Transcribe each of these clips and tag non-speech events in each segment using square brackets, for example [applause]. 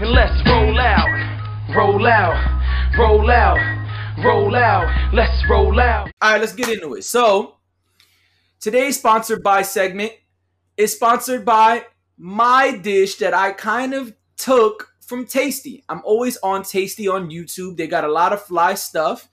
and let's roll out, roll out, roll out, roll out. Let's roll out. All right, let's get into it. So, today's sponsored by segment is sponsored by my dish that I kind of took from Tasty. I'm always on Tasty on YouTube. They got a lot of fly stuff.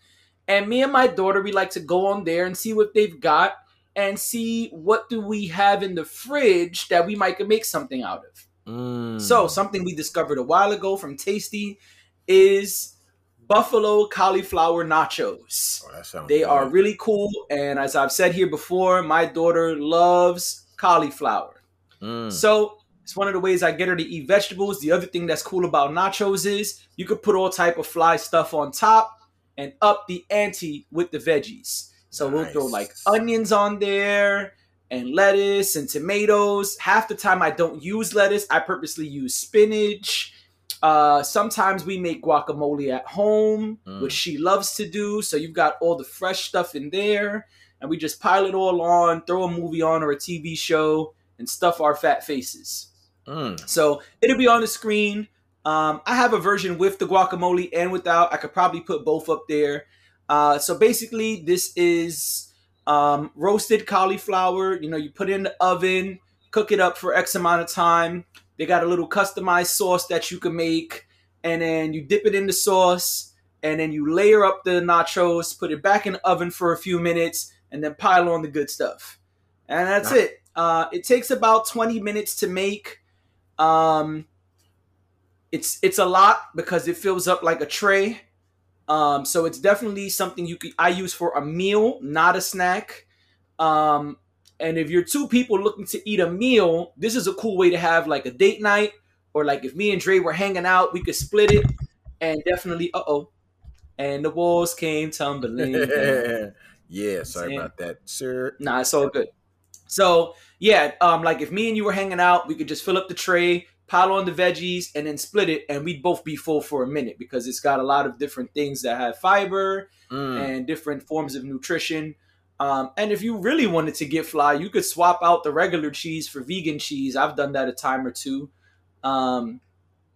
And me and my daughter, we like to go on there and see what they've got and see what do we have in the fridge that we might make something out of. Mm. So, something we discovered a while ago from Tasty is buffalo cauliflower nachos. Oh, They good. are really cool. And as I've said here before, my daughter loves cauliflower. Mm. So it's one of the ways I get her to eat vegetables. The other thing that's cool about nachos is you could put all type of fly stuff on top and up the ante with the veggies. So we'll throw like onions on there and lettuce and tomatoes. Half the time I don't use lettuce. I purposely use spinach. Uh, sometimes we make guacamole at home, Mm. which she loves to do. So you've got all the fresh stuff in there, and we just pile it all on, throw a movie on or a TV show, and stuff our fat faces. Mm. So it'll be on the screen. Um, I have a version with the guacamole and without. I could probably put both up there. Uh, so basically, this is um, roasted cauliflower. You know, you put it in the oven, cook it up for X amount of time. They got a little customized sauce that you can make, and then you dip it in the sauce, and then you layer up the nachos, put it back in the oven for a few minutes, and then pile on the good stuff. And that's Nice. it. Uh, it takes about 20 minutes to make. Um, it's it's a lot because it fills up like a tray. Um, so it's definitely something you could I use for a meal, not a snack. Um, and if you're two people looking to eat a meal, this is a cool way to have like a date night, or like if me and Dre were hanging out, we could split it, and definitely, uh oh, and the walls came tumbling. [laughs] yeah, sorry Saying- about that, sir. Nah, it's all good. So yeah, um, like if me and you were hanging out, we could just fill up the tray, pile on the veggies, and then split it, and we'd both be full for a minute because it's got a lot of different things that have fiber Mm. and different forms of nutrition. Um, and if you really wanted to get fly, you could swap out the regular cheese for vegan cheese. I've done that a time or two. Um,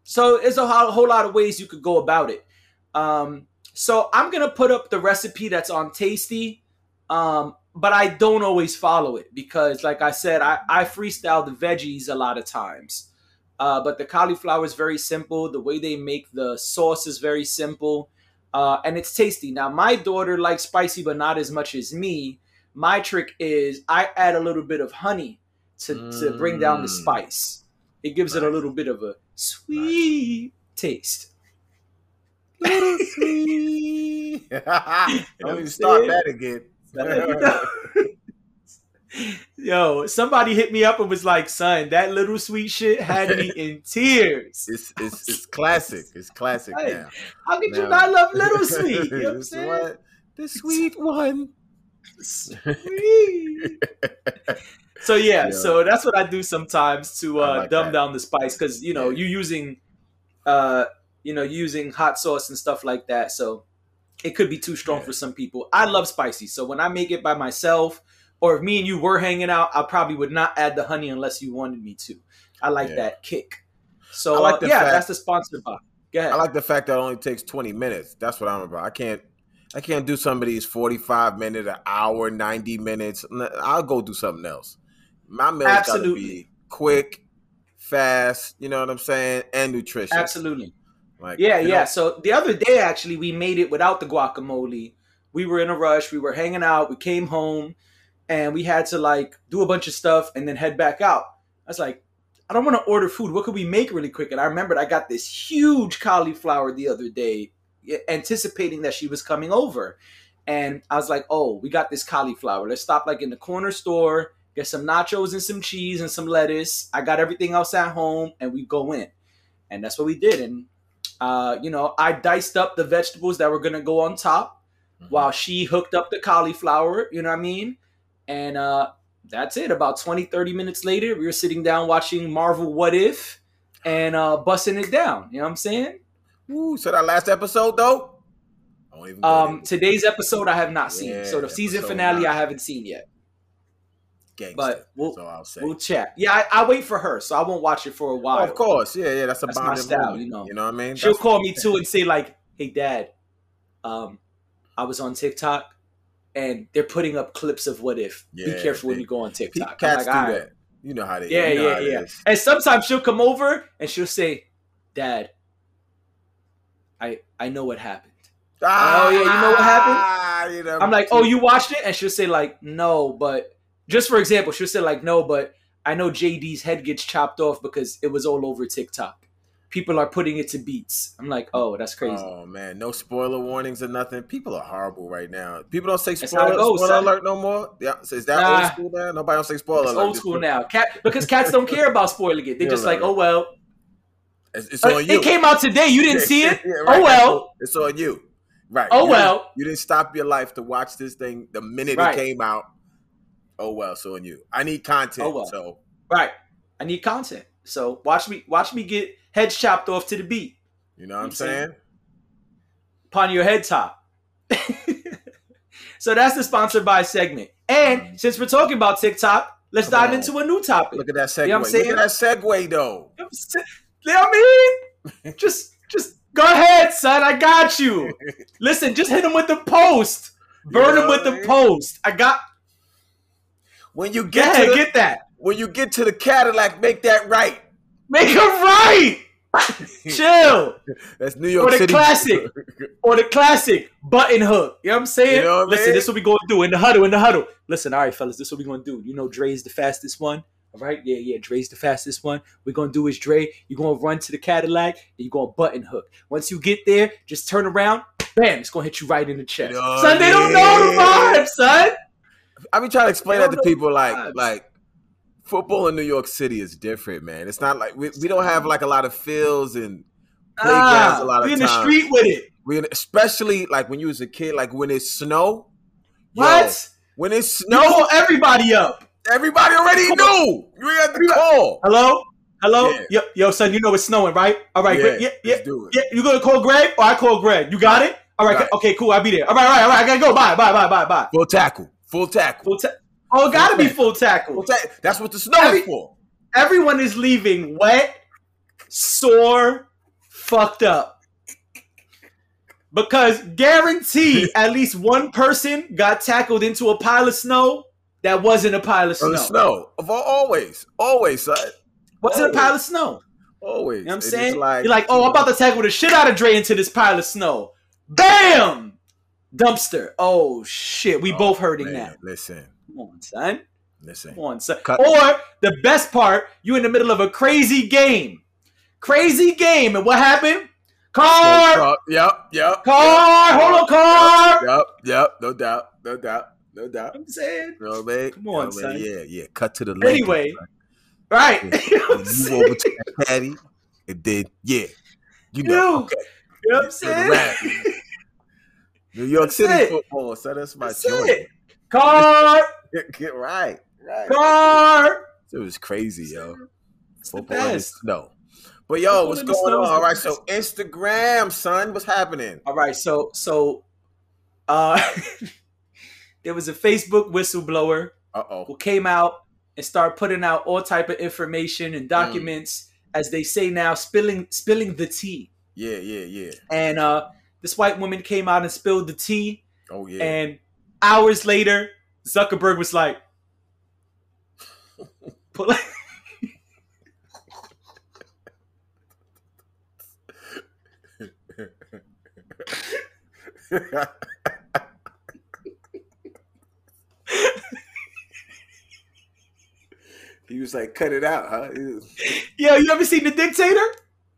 so there's a whole, whole lot of ways you could go about it. Um, so I'm gonna put up the recipe that's on Tasty, um, but I don't always follow it because, like I said, I, I freestyle the veggies a lot of times. Uh, but the cauliflower is very simple. The way they make the sauce is very simple uh, and it's tasty. Now, my daughter likes spicy, but not as much as me. My trick is I add a little bit of honey to, to bring down the Mm. spice. It gives it a little bit of a sweet taste. Little sweet. [laughs] Don't what even start that again. [laughs] You? Yo, somebody hit me up and was like, "Son, that little sweet shit had me [laughs] in tears." It's it's it's classic. It's classic Hey, now. How could you Now- not love [laughs] little sweet? You know what I'm saying? what? The sweet one. Sweet. So yeah, [laughs] Yeah. so that's what I do sometimes to uh, like dumb that. down the spice because you know Yeah. you're using, uh, you know, using hot sauce and stuff like that. So it could be too strong Yeah. for some people. I love spicy, so when I make it by myself, or if me and you were hanging out, I probably would not add the honey unless you wanted me to. I like Yeah. that kick. So I like uh, yeah, fact- that's the sponsor box. Go ahead. I like the fact that it only takes 20 minutes. That's what I'm about. I can't I can't do some of these 45 minute, an hour, 90 minutes. I'll go do something else. My meal's got to Absolutely. be quick, fast, you know what I'm saying, and nutritious. Absolutely. Like Yeah, yeah. know, So the other day, actually, we made it without the guacamole. We were in a rush. We were hanging out. We came home, and we had to like do a bunch of stuff and then head back out. I was like, I don't want to order food. What could we make really quick? And I remembered I got this huge cauliflower the other day, anticipating that she was coming over. And I was like, oh, we got this cauliflower. Let's stop like in the corner store, get some nachos and some cheese and some lettuce. I got everything else at home, and we go in. And that's what we did. And uh, you know, I diced up the vegetables that were gonna go on top Mhm. while she hooked up the cauliflower, you know what I mean? And uh that's it. About 20, 30 minutes later, we were sitting down watching Marvel What If and uh busting it down. You know what I'm saying? Ooh, so that last episode though? I won't even go Um today's episode I have not seen. Yeah, so the season finale nine. I haven't seen yet. gangster. But we'll- that's all I'll say. We'll chat. Yeah, I, I wait for her, so I won't watch it for a while. Oh, of course, yeah, yeah. That's a That's my style, moment, you know. You know what I mean? She'll That's- call me too and say like, "Hey, Dad, um, I was on TikTok, and they're putting up clips of what if. Be Yeah, careful when you go on TikTok." Cats like, do that. You know how they. Yeah, you know yeah, yeah. And sometimes she'll come over and she'll say, "Dad, I I know what happened." Oh, yeah, you know what happened? Ah, you know, I'm like, "Oh, you watched it?" And she'll say like, "No, but just for example, she'll say like, "No, but I know JD's head gets chopped off because it was all over TikTok. People are putting it to beats." I'm like, "Oh, that's crazy." Oh man, no spoiler warnings or nothing. People are horrible right now. People don't say That's how it spoiler, goes, spoiler alert no more. Yeah, so is that Nah. old school now? Nobody don't say spoiler It's alert. old school now. Cat because cats don't care about spoiling it. They're Yeah, just like, "Oh well." It's, it's Uh, on you. It came out today. You didn't see it. [laughs] Yeah, Oh well. It's on you. Right. Oh, You didn't- well. You didn't stop your life to watch this thing the minute Right. it came out. Oh well, so on you. I need content. Oh, well. So Right. I need content. So watch me watch me get heads chopped off to the beat. you know what I'm I'm saying? saying? Upon your head top. [laughs] so that's the sponsored by segment. And since we're talking about TikTok, let's Come dive on. into a new topic. Look at that segue. You know what I'm saying? Look at that segue though. You I mean, [laughs] just just go ahead, son. I got you. Listen, just hit him with the post. Burn him with the I mean? post. I got When you get ahead, the, get that. when you get to the Cadillac, make that right. Make him right. [laughs] Chill. That's New York Or the City. classic. [laughs] Or the classic button hook. You know what I'm saying? You know what Listen, mean? this is what we gonna do in the huddle, in the huddle. Listen, all right, fellas, this is what we gonna do. You know Dre's the fastest one. All right, yeah, yeah, Dre's the fastest one. We're gonna do is Dre. You're gonna run to the Cadillac and you're gonna button hook. Once you get there, just turn around, bam, it's gonna hit you right in the chest. You know son, they don't know the vibe, son. I be trying to explain that to people like vibes. like football in New York City is different, man. It's not like we, we don't have like a lot of fields and playgrounds Ah, a lot of we in the street with it. we especially like when you was a kid, like when it snow. yo, What? when it No, snow, everybody up. everybody already knew. You have to call. Hello? Hello? Yeah. Yo, yo, son, you know it's snowing, right? All right. Yeah, yeah, let's do it. yeah. You gonna call Greg or I call Greg? You got it? All right, Right. okay, cool. I'll be there. All right, all right, all right. I gotta go. Bye, bye, bye, bye, bye. Full tackle, full tackle. Full ta- oh, it gotta be full tackle. That's what the snow Every- is for. Everyone is leaving wet, sore, fucked up. Because guarantee [laughs] at least one person got tackled into a pile of snow that wasn't a pile of snow. the snow. Of all, always, always, son. Wasn't a pile of snow. Always. You know what I'm saying? Like, You're like, oh, I'm about to tackle the shit out of Dre into this pile of snow. Bam! Dumpster. Oh shit, we Oh, both hurting man, now. Listen, Come on, son. listen. Come on, son. Cut. Or the best part, you in the middle of a crazy game. Crazy game, and what happened? Car! Yep, yep. Car! Hold on, car! Yep, yep. No doubt, no doubt, no doubt. I'm saying. You know what I mean? Come on, what son. Yeah, yeah. Cut to the Lakers, Anyway. Right. Yeah. you know what I'm You saying? over to the Patty, and then yeah, you know. Okay. You know what I'm saying? [laughs] New York That's City it. football, so that's my That's joint. Car! Get, [laughs] get right, right. Car! It was crazy, yo. It's Football in the best. snow. But yo, what's going on? All right, so Instagram, son, what's happening? All right, so so uh [laughs] there was a Facebook whistleblower Uh oh. who came out and started putting out all type of information and documents, as they say now, spilling spilling the tea. Yeah, yeah, yeah. And uh this white woman came out and spilled the tea, Oh yeah. and hours later, Zuckerberg was like, pull- he was like, cut it out, huh? Was- Yo, you ever seen the dictator?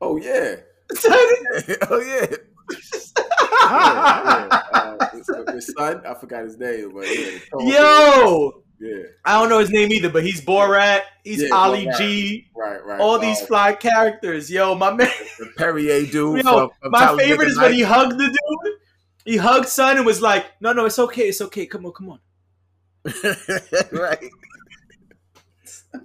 oh yeah. [laughs] [laughs] Oh yeah. [laughs] yeah. Uh, his, his son, I forgot his name, but yeah. Yo. Yeah. I don't know his name either, but he's Borat, he's Yeah, Ali Borat. G, Right, right. all these Uh, fly characters. Yo, my man. the Perrier dude. Yo, from, from my Talladega favorite is when he hugged the dude. He hugged son and was like, "No, no, it's okay, it's okay. Come on, come on." [laughs] right. [laughs]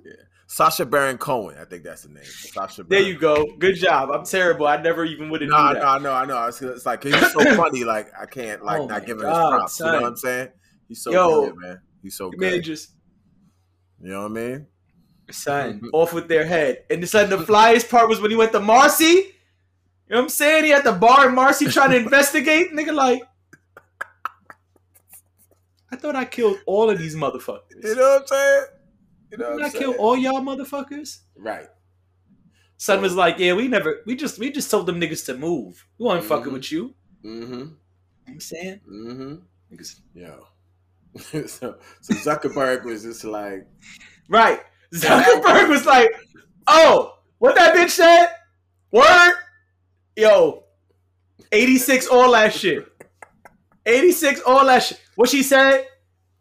Yeah. Sacha Baron Cohen, I think that's the name. Sacha. There you go. Good job. I'm terrible. I never even would have No, known no, that. I know, I know. It's, it's like 'cause he's so [laughs] funny. Like I can't like Oh not give him God, his props. You know what I'm saying? He's so Yo, good, man. He's so good. Man, good. just You know what I mean? Son, [laughs] off with their head. And the son, the flyest part was when he went to Marcy. You know what I'm saying? He at the bar and Marcy trying to [laughs] investigate. Nigga, like, I thought I killed all of these motherfuckers. You know what I'm saying? You know I kill all y'all motherfuckers? Right. Son was like, yeah, we never, we just, we just told them niggas to move. We wasn't fucking Mhm. with you. Mm-hmm. You know I'm saying? Mm-hmm. Niggas. Yo. [laughs] so, so Zuckerberg was just like, Right. [laughs] Zuckerberg was like, oh, what that bitch said? Word? Yo, 86, all that shit. 86, all that shit. What she said?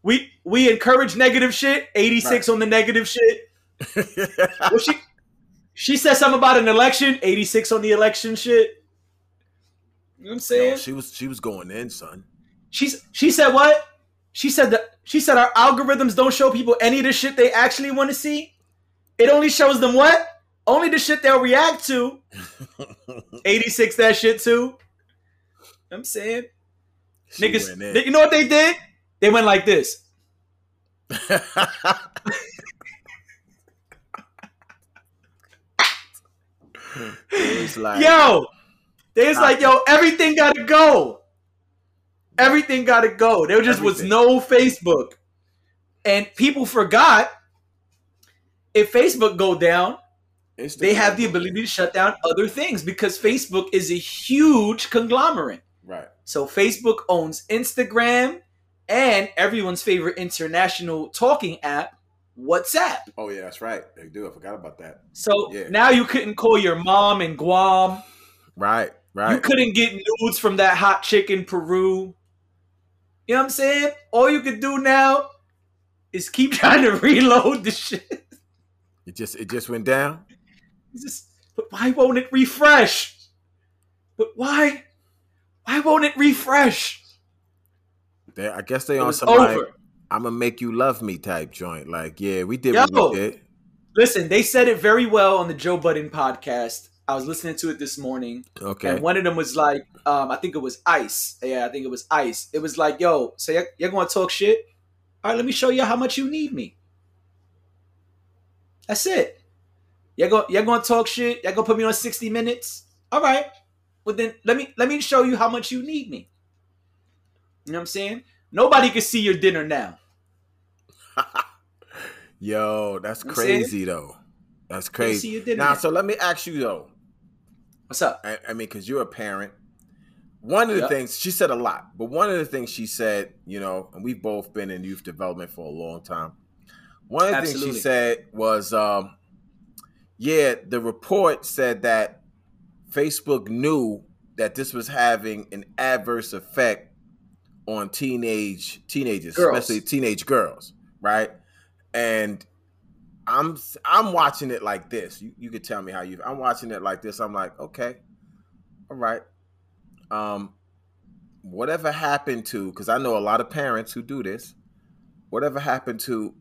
We we encourage negative shit. 86 on the negative shit. What she she said something about an election. 86 on the election shit. You know what I'm saying? Yo, she was she was going in, son. She's she said what? She said that she said our algorithms don't show people any of the shit they actually want to see. It only shows them what? Only the shit they'll react to. [laughs] 86 that shit too. You know what I'm saying? She Niggas, went in. they- you know what they did? They went like this. like, Yo, they was like, yo, everything gotta go. Everything gotta go. There just was Everything. no Facebook. And people forgot if Facebook go down, Instagram they have the ability to shut down other things because Facebook is a huge conglomerate. Right. So Facebook owns Instagram and everyone's favorite international talking app, WhatsApp. Oh yeah, that's right. They do. I forgot about that. So Yeah. now you couldn't call your mom in Guam. Right. Right. You couldn't get nudes from that hot chick in Peru. You know what I'm saying? All you could do now is keep [laughs] trying to reload the shit. It just it just went down. It's just, but why won't it refresh? But why? Why won't it refresh? They, I guess they It on some like. I'm gonna make you love me type joint. Like, yeah, we did Yo. what we did. Listen, they said it very well on the Joe Budden podcast. I was listening to it this morning, Okay. and one of them was like, um, I think it was Ice. Yeah, I think it was Ice. It was like, yo, so you're, you're going to talk shit? All right, let me show you how much you need me. That's it. You're going, you're going to talk shit? You're going to put me on 60 minutes? All right. Well, then let me let me show you how much you need me. You know what I'm saying? Nobody can see your dinner now. [laughs] Yo, that's I'm crazy though. That's crazy. Now, so let me ask you though. What's up? I, I mean, because you're a parent. One of the Yep. things she said a lot, but one of the things she said, you know, and we've both been in youth development for a long time. One of the things she said was, um, yeah, the report said that Facebook knew that this was having an adverse effect on teenage teenagers, Girls. especially teenage girls, right? And I'm I'm watching it like this. You you could tell me how you. I'm watching it like this. I'm like, okay, all right. Um, whatever happened to? Because I know a lot of parents who do this. Whatever happened to?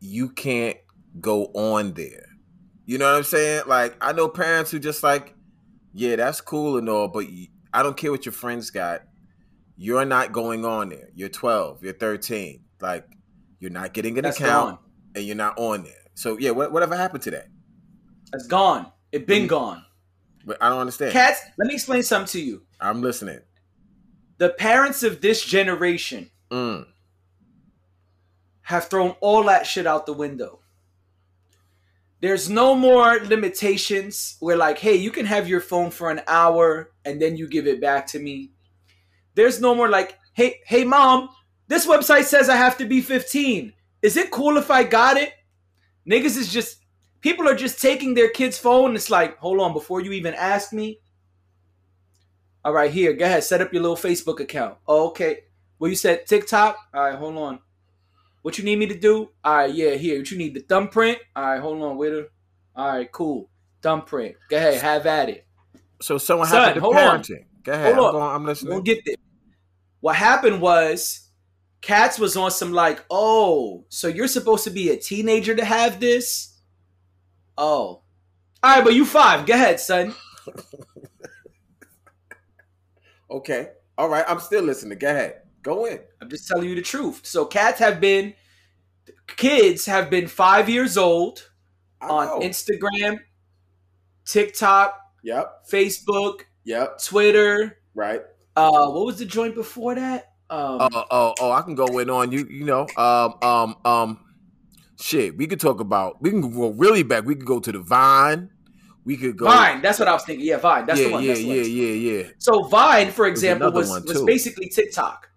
You can't go on there. You know what I'm saying? Like I know parents who just like, yeah, that's cool and all, but I don't care what your friends got. You're not going on there. You're 12. You're 13. Like you're not getting an That's account gone. and you're not on there. So yeah, what, whatever happened to that? That's gone. It been Mhm. gone. But I don't understand. Cats, let me explain something to you. I'm listening. The parents of this generation Mm. have thrown all that shit out the window. There's no more limitations where, like, hey, you can have your phone for an hour and then you give it back to me. There's no more, like, hey, hey, mom, this website says I have to be 15. Is it cool if I got it? Niggas is just, people are just taking their kid's phone. It's like, hold on, before you even ask me. All right, here, go ahead, set up your little Facebook account. Oh, okay. Well, you said TikTok? All right, hold on. What you need me to do? All right, yeah, here. What you need? The thumbprint? All right, hold on, waiter. All right, cool. Thumbprint. Go ahead, have at it. So someone Son, happened to hold on. parenting. Go ahead. Hold I'm, on. going, I'm listening. We'll get there. What happened was, Cats was on some like, oh, so you're supposed to be a teenager to have this? Oh. All right, but you five. Go ahead, son. [laughs] Okay. All right. I'm still listening. Go ahead. Go in. I'm just telling you the truth. So cats have been kids have been five years old on. Instagram, TikTok, Yep. Facebook, Yep. Twitter. Right. Uh, what was the joint before that? Um, Oh, oh, oh! I can go in on you. You know, um, um, um, shit. We could talk about. We can go really back. We could go to the Vine. We could go. Vine. That's what I was thinking. Yeah, Vine. That's yeah, the one. yeah, that's the one. yeah, yeah, yeah, So Vine, for example, was was basically TikTok,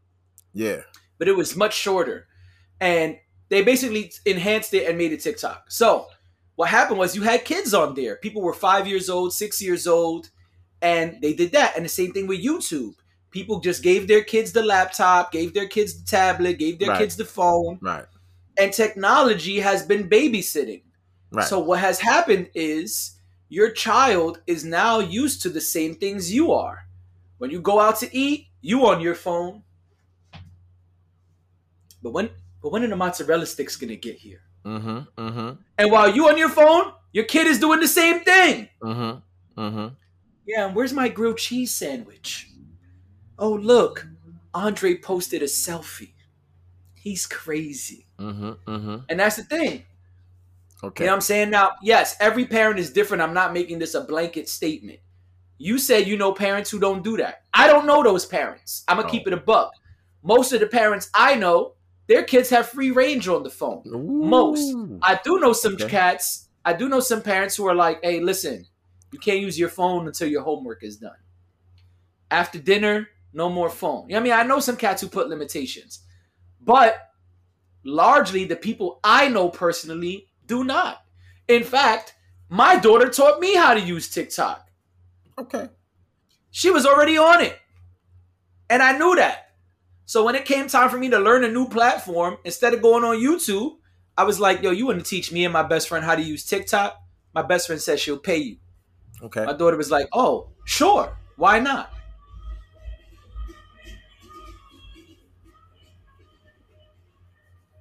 yeah. but it was much shorter, and they basically enhanced it and made it TikTok. So what happened was you had kids on there. People were five years old, six years old, and they did that. And the same thing with YouTube. People just gave their kids the laptop, gave their kids the tablet, gave their Right. kids the phone, Right. and technology has been babysitting. Right. So what has happened is your child is now used to the same things you are. When you go out to eat, you on your phone. But when but when are the mozzarella sticks gonna get here? mm-hmm. Mm-hmm. And while you on your phone, your kid is doing the same thing. Mm-hmm. Mm-hmm. Yeah, and where's my grilled cheese sandwich? Oh look, Andre posted a selfie. He's crazy. Mm-hmm. Mm-hmm. And that's the thing. Okay. You know what I'm saying? Now, yes, every parent is different. I'm not making this a blanket statement. You said you know parents who don't do that. I don't know those parents. I'm gonna Oh. keep it a buck. Most of the parents I know, their kids have free range on the phone. Most. I do know some Okay. cats. I do know some parents who are like, "Hey, listen, you can't use your phone until your homework is done. After dinner, no more phone." You know I mean? I know some cats who put limitations, but largely the people I know personally do not. In fact, my daughter taught me how to use TikTok. Okay. She was already on it. And I knew that. So when it came time for me to learn a new platform, instead of going on YouTube, I was like, yo, you want to teach me and my best friend how to use TikTok? My best friend said she'll pay you. Okay. My daughter was like, oh, sure. Why not?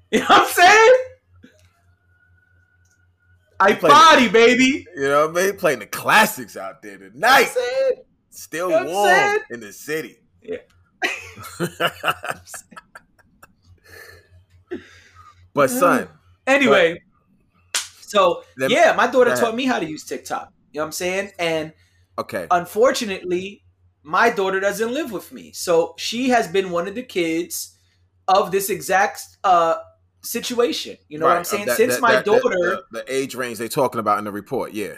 [laughs] You know what I'm saying? I Play- party, baby. You know what I mean? Playing the classics out there You know what tonight. Still You know warm in the city. Yeah. [laughs] but son, [laughs] Anyway, so Let yeah, my daughter taught me how to use TikTok. You know what I'm saying? And okay. unfortunately, my daughter doesn't live with me. So she has been one of the kids of this exact uh situation. You know what I'm Right, saying? that- Since that- my that- daughter, the, the age range they're talking about in the report, yeah,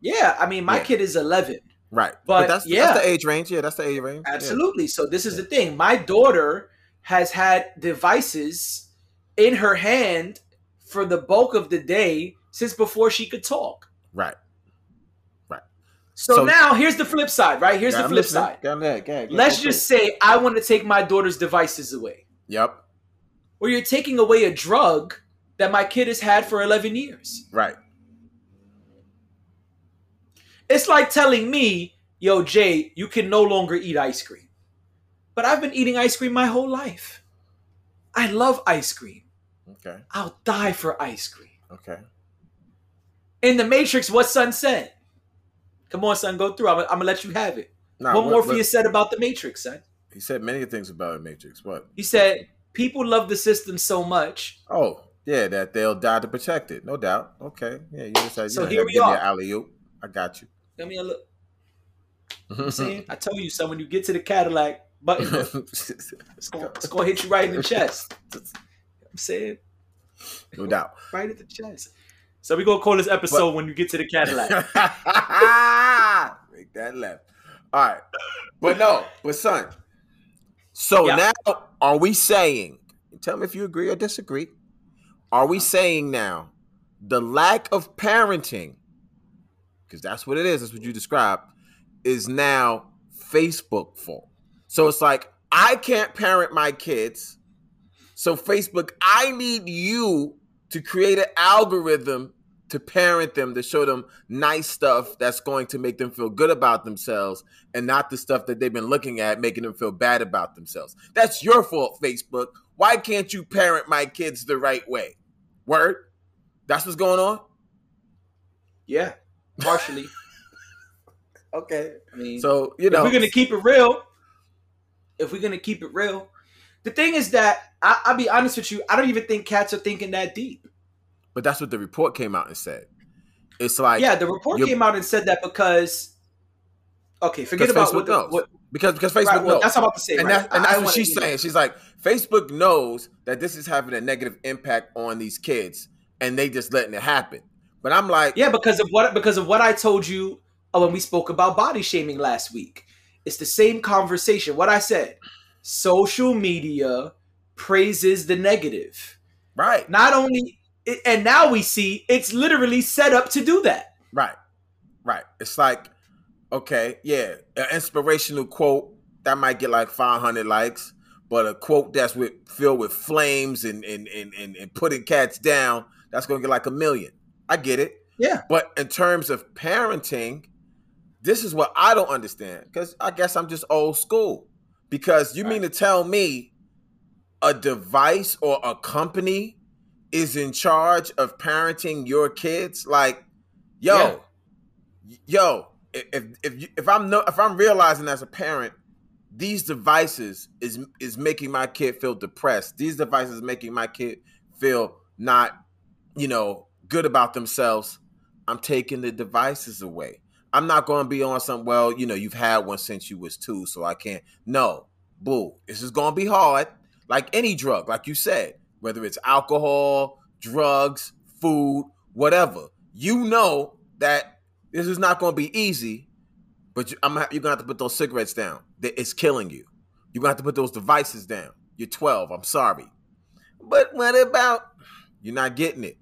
yeah, I mean, my Yeah. kid is 11. right. But, that's yeah. that's the age range. Yeah, that's the age range. Yeah. Absolutely. So this is the thing. My daughter has had devices in her hand for the bulk of the day since before she could talk. Right. So, So- now here's the flip side, right? Here's the flip listening. side. Go ahead, go ahead, go Let's ahead. just say I want to take my daughter's devices away. Yep. Or you're taking away a drug that my kid has had for 11 years. Right. It's like telling me, yo, Jay, you can no longer eat ice cream. But I've been eating ice cream my whole life. I love ice cream. Okay. I'll die for ice cream. Okay. In the Matrix, what son said? Come on, son, go through. I'm, I'm gonna let you have it. Now, what, for you said about the Matrix, son? He said many things about the Matrix. What? He said people love the system so much. Oh, yeah, that they'll die to protect it. No doubt. Okay. Yeah, you just said, So you here we give me are. an alley oop. I got you. Let me a look. Saying, I told you, son, when you get to the Cadillac button, [laughs] it's gonna, it's gonna hit you right in the chest. I'm saying, no doubt. right at the chest. So we gonna call this episode when you get to the Cadillac. [laughs] Make that left. All right. But no, but son. So Yeah. now are we saying, tell me if you agree or disagree. Are we uh-huh. saying now the lack of parenting, because that's what it is, that's what you described, is now Facebook fault. So it's like, I can't parent my kids. So Facebook, I need you to create an algorithm to parent them to show them nice stuff that's going to make them feel good about themselves and not the stuff that they've been looking at making them feel bad about themselves. That's your fault, Facebook. Why can't you parent my kids the right way? Word? That's what's going on? Yeah, partially. [laughs] Okay. I mean, So, you if know, we're gonna keep it real, if we're gonna keep it real, The thing is that I, I'll be honest with you. I don't even think cats are thinking that deep. But that's what the report came out and said. It's like yeah, the report came out and said that because okay, forget about Facebook what, the, what because because Facebook right, well, knows. that's what I'm about to say. and, right? that's, and that's what wanna- she's saying. She's like, Facebook knows that this is having a negative impact on these kids, and they just letting it happen. But I'm like, Yeah, because of what because of what I told you uh, when we spoke about body shaming last week. It's the same conversation. What I said. Social media praises the negative. right, Not only and now we see it's literally set up to do that. right, right. It's like, okay, yeah, an inspirational quote that might get like 500 likes, but a quote that's with filled with flames and and and and, and putting cats down, that's gonna get like a million. I get it. Yeah. But in terms of parenting, this is what I don't understand because I guess I'm just old school. Because you mean to tell me a device or a company is in charge of parenting your kids? Like, yo, yo, if if if I'm no if I'm realizing as a parent these devices is is making my kid feel depressed. These devices making my kid feel not, you know, good about themselves. I'm taking the devices away. I'm not going to be on some. Well, you know, you've had one since you was two, so I can't. No, boo. This is going to be hard. Like any drug, like you said, whether it's alcohol, drugs, food, whatever. You know that this is not going to be easy, but you, I'm, you're going to have to put those cigarettes down. It's killing you. You're going to have to put those devices down. You're 12. I'm sorry. But what about you're not getting it?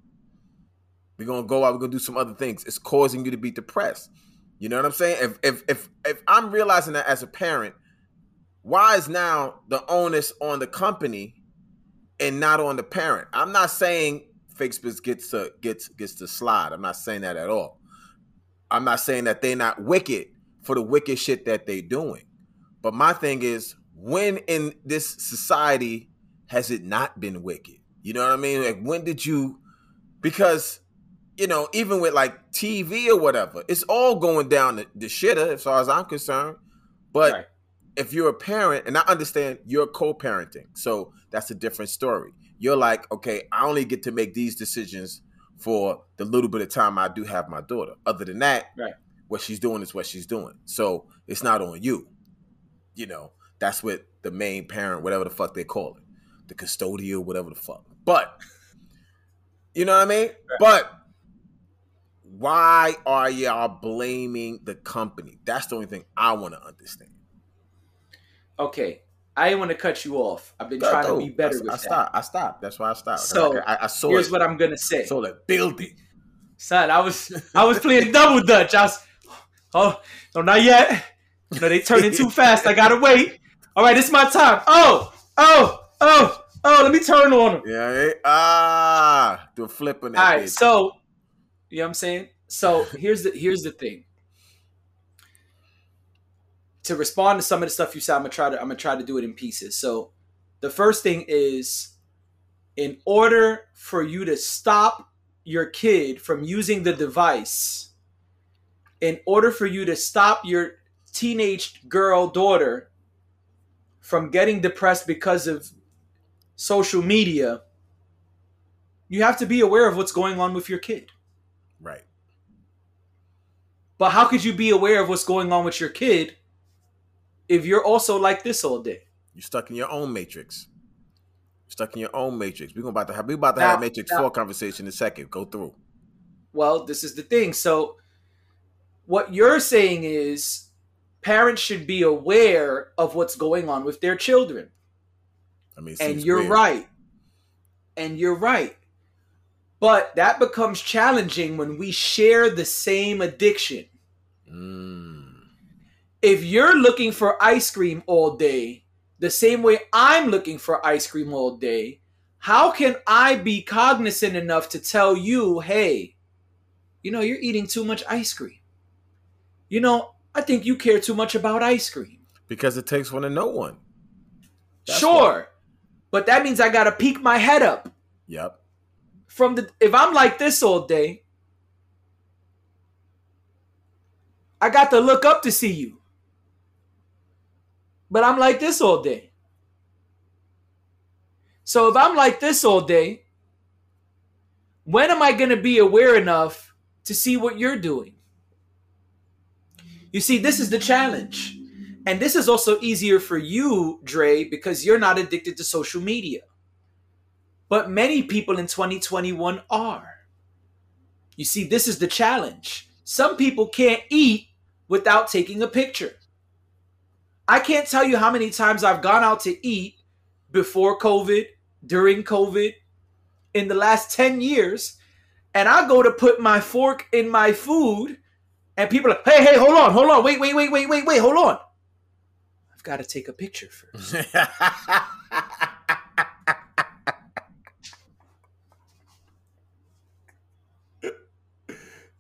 We're gonna go out. We're gonna do some other things. It's causing you to be depressed. You know what I'm saying? If if if if I'm realizing that as a parent, why is now the onus on the company and not on the parent? I'm not saying Facebook gets to gets gets to slide. I'm not saying that at all. I'm not saying that they're not wicked for the wicked shit that they're doing. But my thing is, when in this society has it not been wicked? You know what I mean? Like when did you because you know, even with like TV or whatever, it's all going down the, the shitter as far as I'm concerned. But Right. If you're a parent, and I understand you're co-parenting, so that's a different story. You're like, okay, I only get to make these decisions for the little bit of time I do have my daughter. Other than that, Right. what she's doing is what she's doing. So it's not on you. You know, that's what the main parent, whatever the fuck they call it, the custodial, whatever the fuck. But you know what I mean? But why are y'all blaming the company? That's the only thing I want to understand. Okay. I didn't want to cut you off. I've been Go, trying go. to be better I, with I that. stopped. I stopped. That's why I stopped. So, I, I, I saw Here's it. what I'm gonna say. saw the building. Son, I was I was playing double dutch. I was oh no not yet. No, they turning too [laughs] fast. I gotta wait. All right, it's my time. Oh, oh, oh, oh, let me turn on them. Yeah. eh? Ah, the flipping. All right, so you know what I'm saying? So here's the here's the thing. To respond to some of the stuff you said, I'm gonna try to I'm gonna try to do it in pieces. So the first thing is in order for you to stop your kid from using the device, in order for you to stop your teenage girl daughter from getting depressed because of social media, you have to be aware of what's going on with your kid. right. But how could you be aware of what's going on with your kid if you're also like this all day? You're stuck in your own matrix. Stuck in your own matrix. We're gonna about to have we about to Now- have matrix now- four conversation in a second. Go through. Well, this is the thing. So, what you're saying is parents should be aware of what's going on with their children. I mean, And you're weird. right. And you're right. But that becomes challenging when we share the same addiction. Mm. If you're looking for ice cream all day, the same way I'm looking for ice cream all day, how can I be cognizant enough to tell you, hey, you know, you're eating too much ice cream? You know, I think you care too much about ice cream. Because it takes one to know one. That's sure. But that means I got to peek my head up Yep. from the if I'm like this all day, I got to look up to see you. But I'm like this all day. So if I'm like this all day, when am I going to be aware enough to see what you're doing? You see, this is the challenge. And this is also easier for you, Dre, because you're not addicted to social media. But many people in 2021 are. You see, this is the challenge. Some people can't eat without taking a picture. I can't tell you how many times I've gone out to eat before COVID, during COVID, in the last 10 years, and I go to put my fork in my food, and people are like, hey, hey, hold on, hold on, wait, wait, wait, wait, wait, wait, hold on. I've got to take a picture first. [laughs]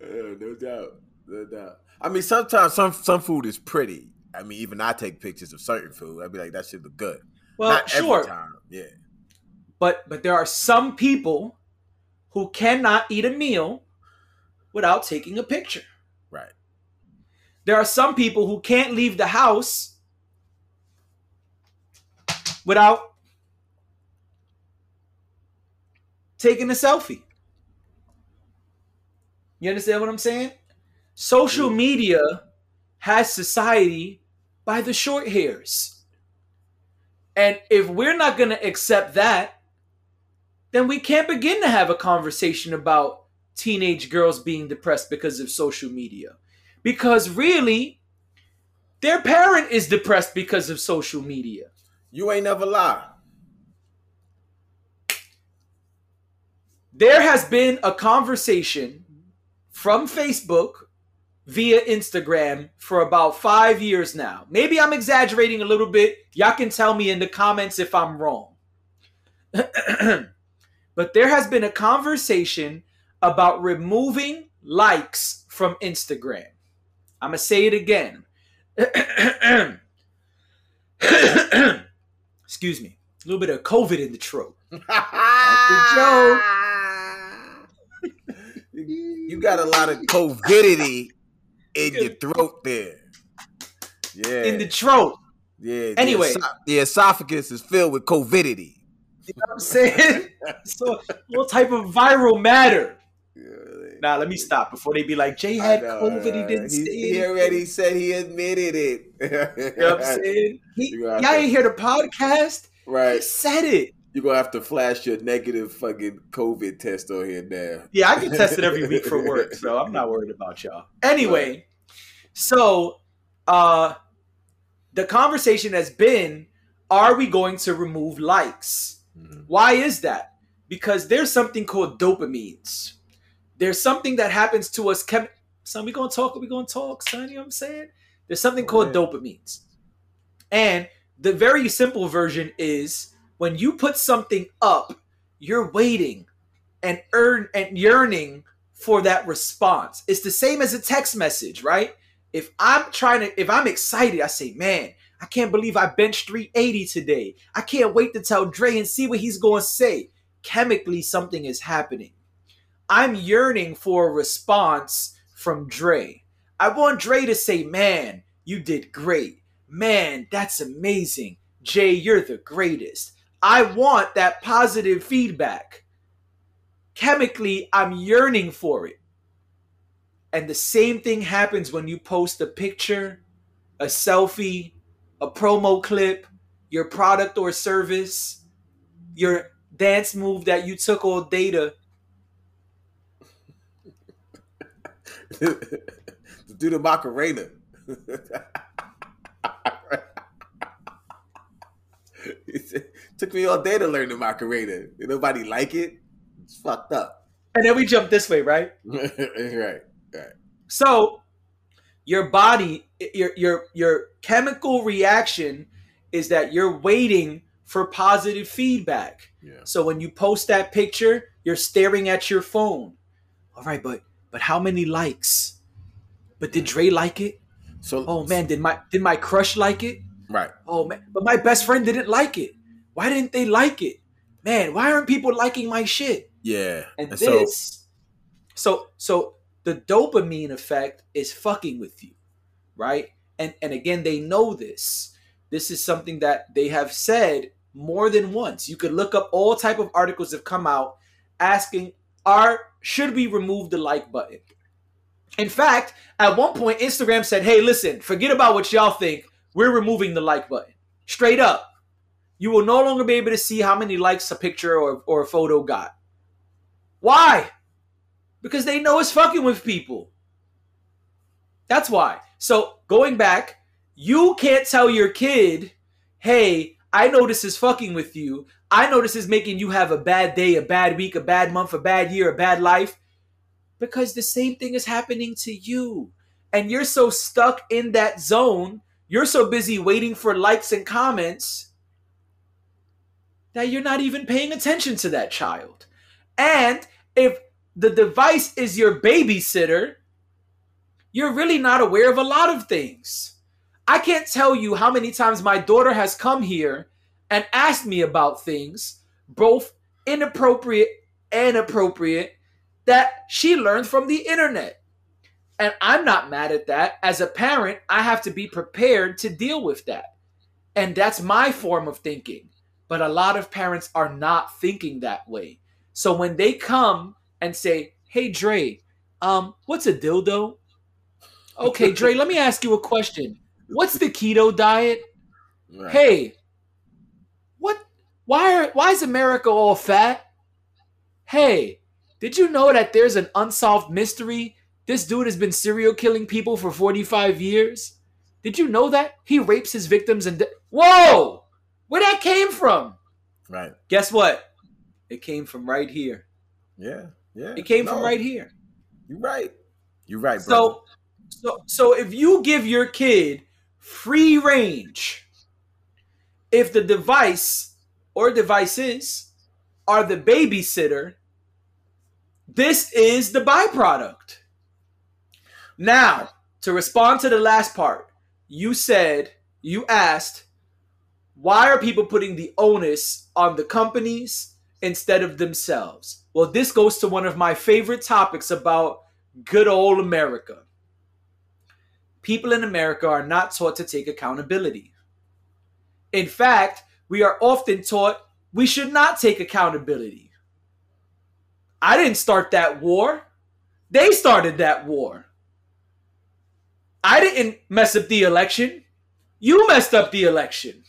Uh, no doubt, no doubt. I mean, sometimes some some food is pretty. I mean, even I take pictures of certain food. I'd be like, that should look good. Well, Not sure. every time. Yeah. But but there are some people who cannot eat a meal without taking a picture. Right. There are some people who can't leave the house without taking a selfie. You understand what I'm saying? Social media has society by the short hairs. And if we're not going to accept that, then we can't begin to have a conversation about teenage girls being depressed because of social media. Because really, their parent is depressed because of social media. You ain't never lie. There has been a conversation from Facebook via Instagram for about five years now. Maybe I'm exaggerating a little bit. Y'all can tell me in the comments if I'm wrong. [clears throat] but there has been a conversation about removing likes from Instagram. I'm going to say it again. [clears throat] Excuse me. A little bit of COVID in the throat. [laughs] joke. you got a lot of covidity in your throat there. Yeah. In the throat. yeah. Anyway. the, the esophagus is filled with covidity. You know what I'm saying? [laughs] so, what type of viral matter? Nah, let me stop before they be like, Jay had know, COVID, he didn't he, say he anything." already said he admitted it. You know what I'm saying? [laughs] He, y'all ain't hear the podcast? He Right. said it. You're gonna have to flash your negative fucking COVID test on here now. Yeah, I get tested every week for work, [laughs] so I'm not worried about y'all. Anyway, so uh the conversation has been are we going to remove likes? Mhm. Why is that? Because there's something called dopamines. There's something that happens to us. Chem- son, we gonna talk. We gonna talk, son. You know what I'm saying? There's something Go called ahead. dopamines, and the very simple version is when you put something up, you're waiting and earn and yearning for that response. It's the same as a text message, right? If I'm trying to, if I'm excited, I say, man, I can't believe I benched 380 today. I can't wait to tell Dre and see what he's going to say. Chemically, something is happening. I'm yearning for a response from Dre. I want Dre to say, man, you did great. Man, that's amazing. Jay, you're the greatest. I want that positive feedback. Chemically, I'm yearning for it. And the same thing happens when you post a picture, a selfie, a promo clip, your product or service, your dance move that you took all data. To [laughs] do the Macarena. [laughs] Said, [laughs] Took me all day to learn the Macarena. Did nobody like it? It's fucked up. And then we jump this way, [laughs] right? right. So your body, your your your chemical reaction is that you're waiting for positive feedback. Yeah. So when you post that picture, you're staring at your phone. All right, but but how many likes? But did Dre like it? So Oh man, did my did my crush like it? Right. Oh man, but my best friend didn't like it. Why didn't they like it? Man, why aren't people liking my shit? Yeah. And, And so this, so so the dopamine effect is fucking with you, right? And and again, they know this. This is something that they have said more than once. You could look up all type of articles that come out asking, "Are should we remove the like button?" In fact, at one point, Instagram said, "Hey, listen, forget about what y'all think. We're removing the like button. Straight up. You will no longer be able to see how many likes a picture or, or a photo got. Why? Because they know it's fucking with people. That's why. So going back, you can't tell your kid, hey, I know this is fucking with you. I know this is making you have a bad day, a bad week, a bad month, a bad year, a bad life. Because the same thing is happening to you. And you're so stuck in that zone, you're so busy waiting for likes and comments that you're not even paying attention to that child. And if the device is your babysitter, you're really not aware of a lot of things. I can't tell you how many times my daughter has come here and asked me about things, both inappropriate and appropriate, that she learned from the internet. And I'm not mad at that. As a parent, I have to be prepared to deal with that. And that's my form of thinking. But a lot of parents are not thinking that way. So when they come and say, "Hey Dre, um, what's a dildo?" Okay, [laughs] Dre, let me ask you a question. What's the keto diet? Right. Hey, what? Why are why is America all fat? Hey, did you know that there's an unsolved mystery? This dude has been serial killing people for 45 years. Did you know that he rapes his victims and de- whoa, where that came from? Right. Guess what? It came from right here. Yeah. Yeah. It came no. from right here. You're right. You're right, bro. So, so, so if you give your kid free range, if the device or devices are the babysitter, this is the byproduct. Now, to respond to the last part, you said, you asked, why are people putting the onus on the companies instead of themselves? Well, this goes to one of my favorite topics about good old America. People in America are not taught to take accountability. In fact, we are often taught we should not take accountability. I didn't start that war. They started that war. I didn't mess up the election. You messed up the election.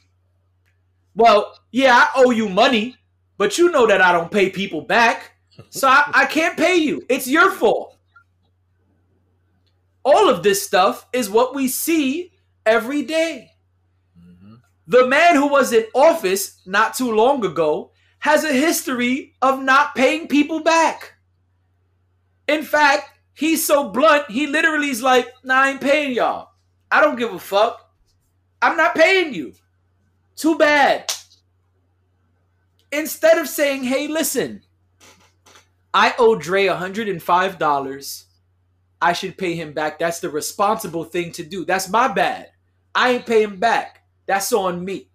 Well, yeah, I owe you money, but you know that I don't pay people back. So I, I can't pay you. It's your fault. All of this stuff is what we see every day. The man who was in office not too long ago has a history of not paying people back. In fact, he's so blunt, he literally is like, nah, I ain't paying y'all. I don't give a fuck. I'm not paying you. Too bad. Instead of saying, hey, listen, I owe Dre $105. I should pay him back. That's the responsible thing to do. That's my bad. I ain't paying back. That's on me.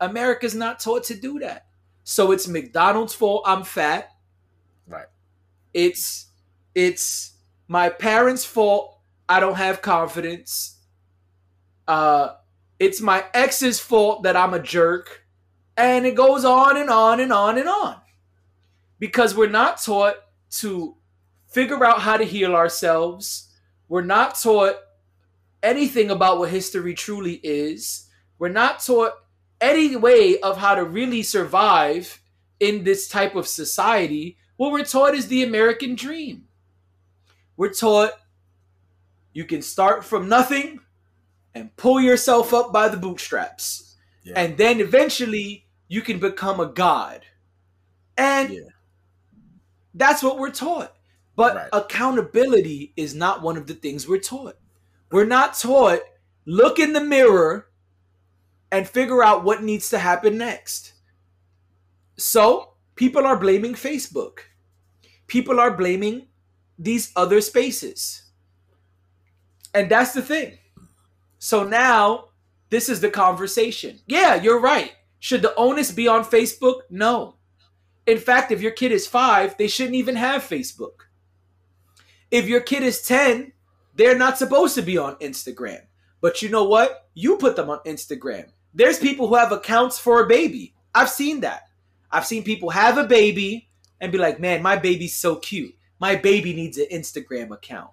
America's not taught to do that. So it's McDonald's fault I'm fat. Right. It's it's my parents' fault I don't have confidence. Uh it's my ex's fault that I'm a jerk. And it goes on and on and on and on. Because we're not taught to figure out how to heal ourselves. We're not taught anything about what history truly is. We're not taught any way of how to really survive in this type of society. What we're taught is the American dream. We're taught you can start from nothing and pull yourself up by the bootstraps. Yeah. And then eventually you can become a god. And yeah. that's what we're taught. But right. accountability is not one of the things we're taught. We're not taught look in the mirror and figure out what needs to happen next. So, people are blaming Facebook. People are blaming these other spaces. And that's the thing. So now this is the conversation. Yeah, you're right. Should the onus be on Facebook? No. In fact, if your kid is five, they shouldn't even have Facebook. If your kid is 10, they're not supposed to be on Instagram. But you know what? You put them on Instagram. There's people who have accounts for a baby. I've seen that. I've seen people have a baby and be like, man, my baby's so cute. My baby needs an Instagram account.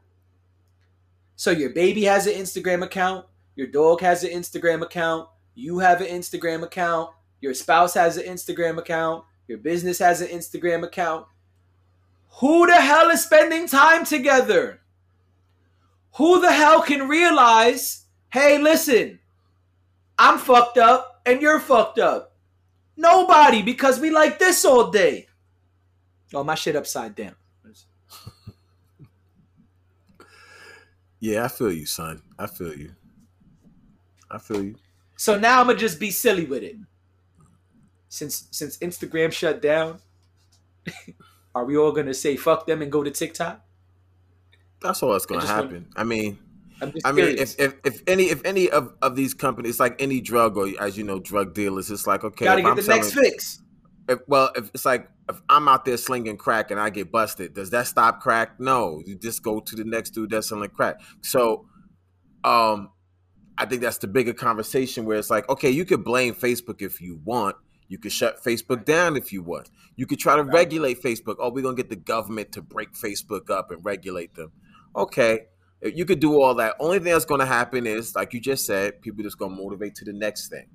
So your baby has an Instagram account, your dog has an Instagram account, you have an Instagram account, your spouse has an Instagram account, your business has an Instagram account. Who the hell is spending time together? Who the hell can realize, hey, listen, I'm fucked up and you're fucked up? Nobody, because we like this all day. Oh, my shit upside down. Yeah, I feel you, son. I feel you. I feel you. So now I'm gonna just be silly with it. Since since Instagram shut down, [laughs] are we all gonna say fuck them and go to TikTok? That's all that's gonna happen. wanna- I mean, I mean, if, if if any if any of, of these companies, like any drug or as you know, drug dealers, it's like okay, gotta get I'm the next fix. If, well, if it's like if I'm out there slinging crack and I get busted, does that stop crack? No, you just go to the next dude that's selling crack. So, um, I think that's the bigger conversation where it's like, okay, you could blame Facebook if you want. You could shut Facebook down if you want. You could try to regulate Facebook. Oh, we're gonna get the government to break Facebook up and regulate them. Okay, you could do all that. Only thing that's gonna happen is, like you just said, people just gonna motivate to the next thing.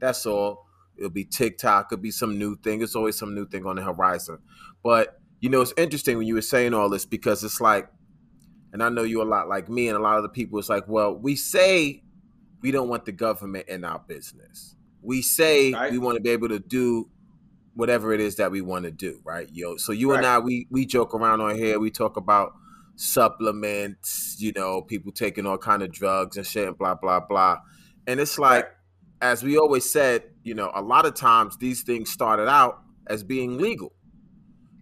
That's all. It'll be TikTok, it'll be some new thing. It's always some new thing on the horizon. But you know, it's interesting when you were saying all this because it's like, and I know you a lot like me and a lot of the people. It's like, well, we say we don't want the government in our business. We say Right. we want to be able to do whatever it is that we want to do, right? Yo, so you and I, we we joke around on here. We talk about supplements, you know, people taking all kind of drugs and shit, and blah blah blah. And it's like, as we always said, you know, a lot of times these things started out as being legal.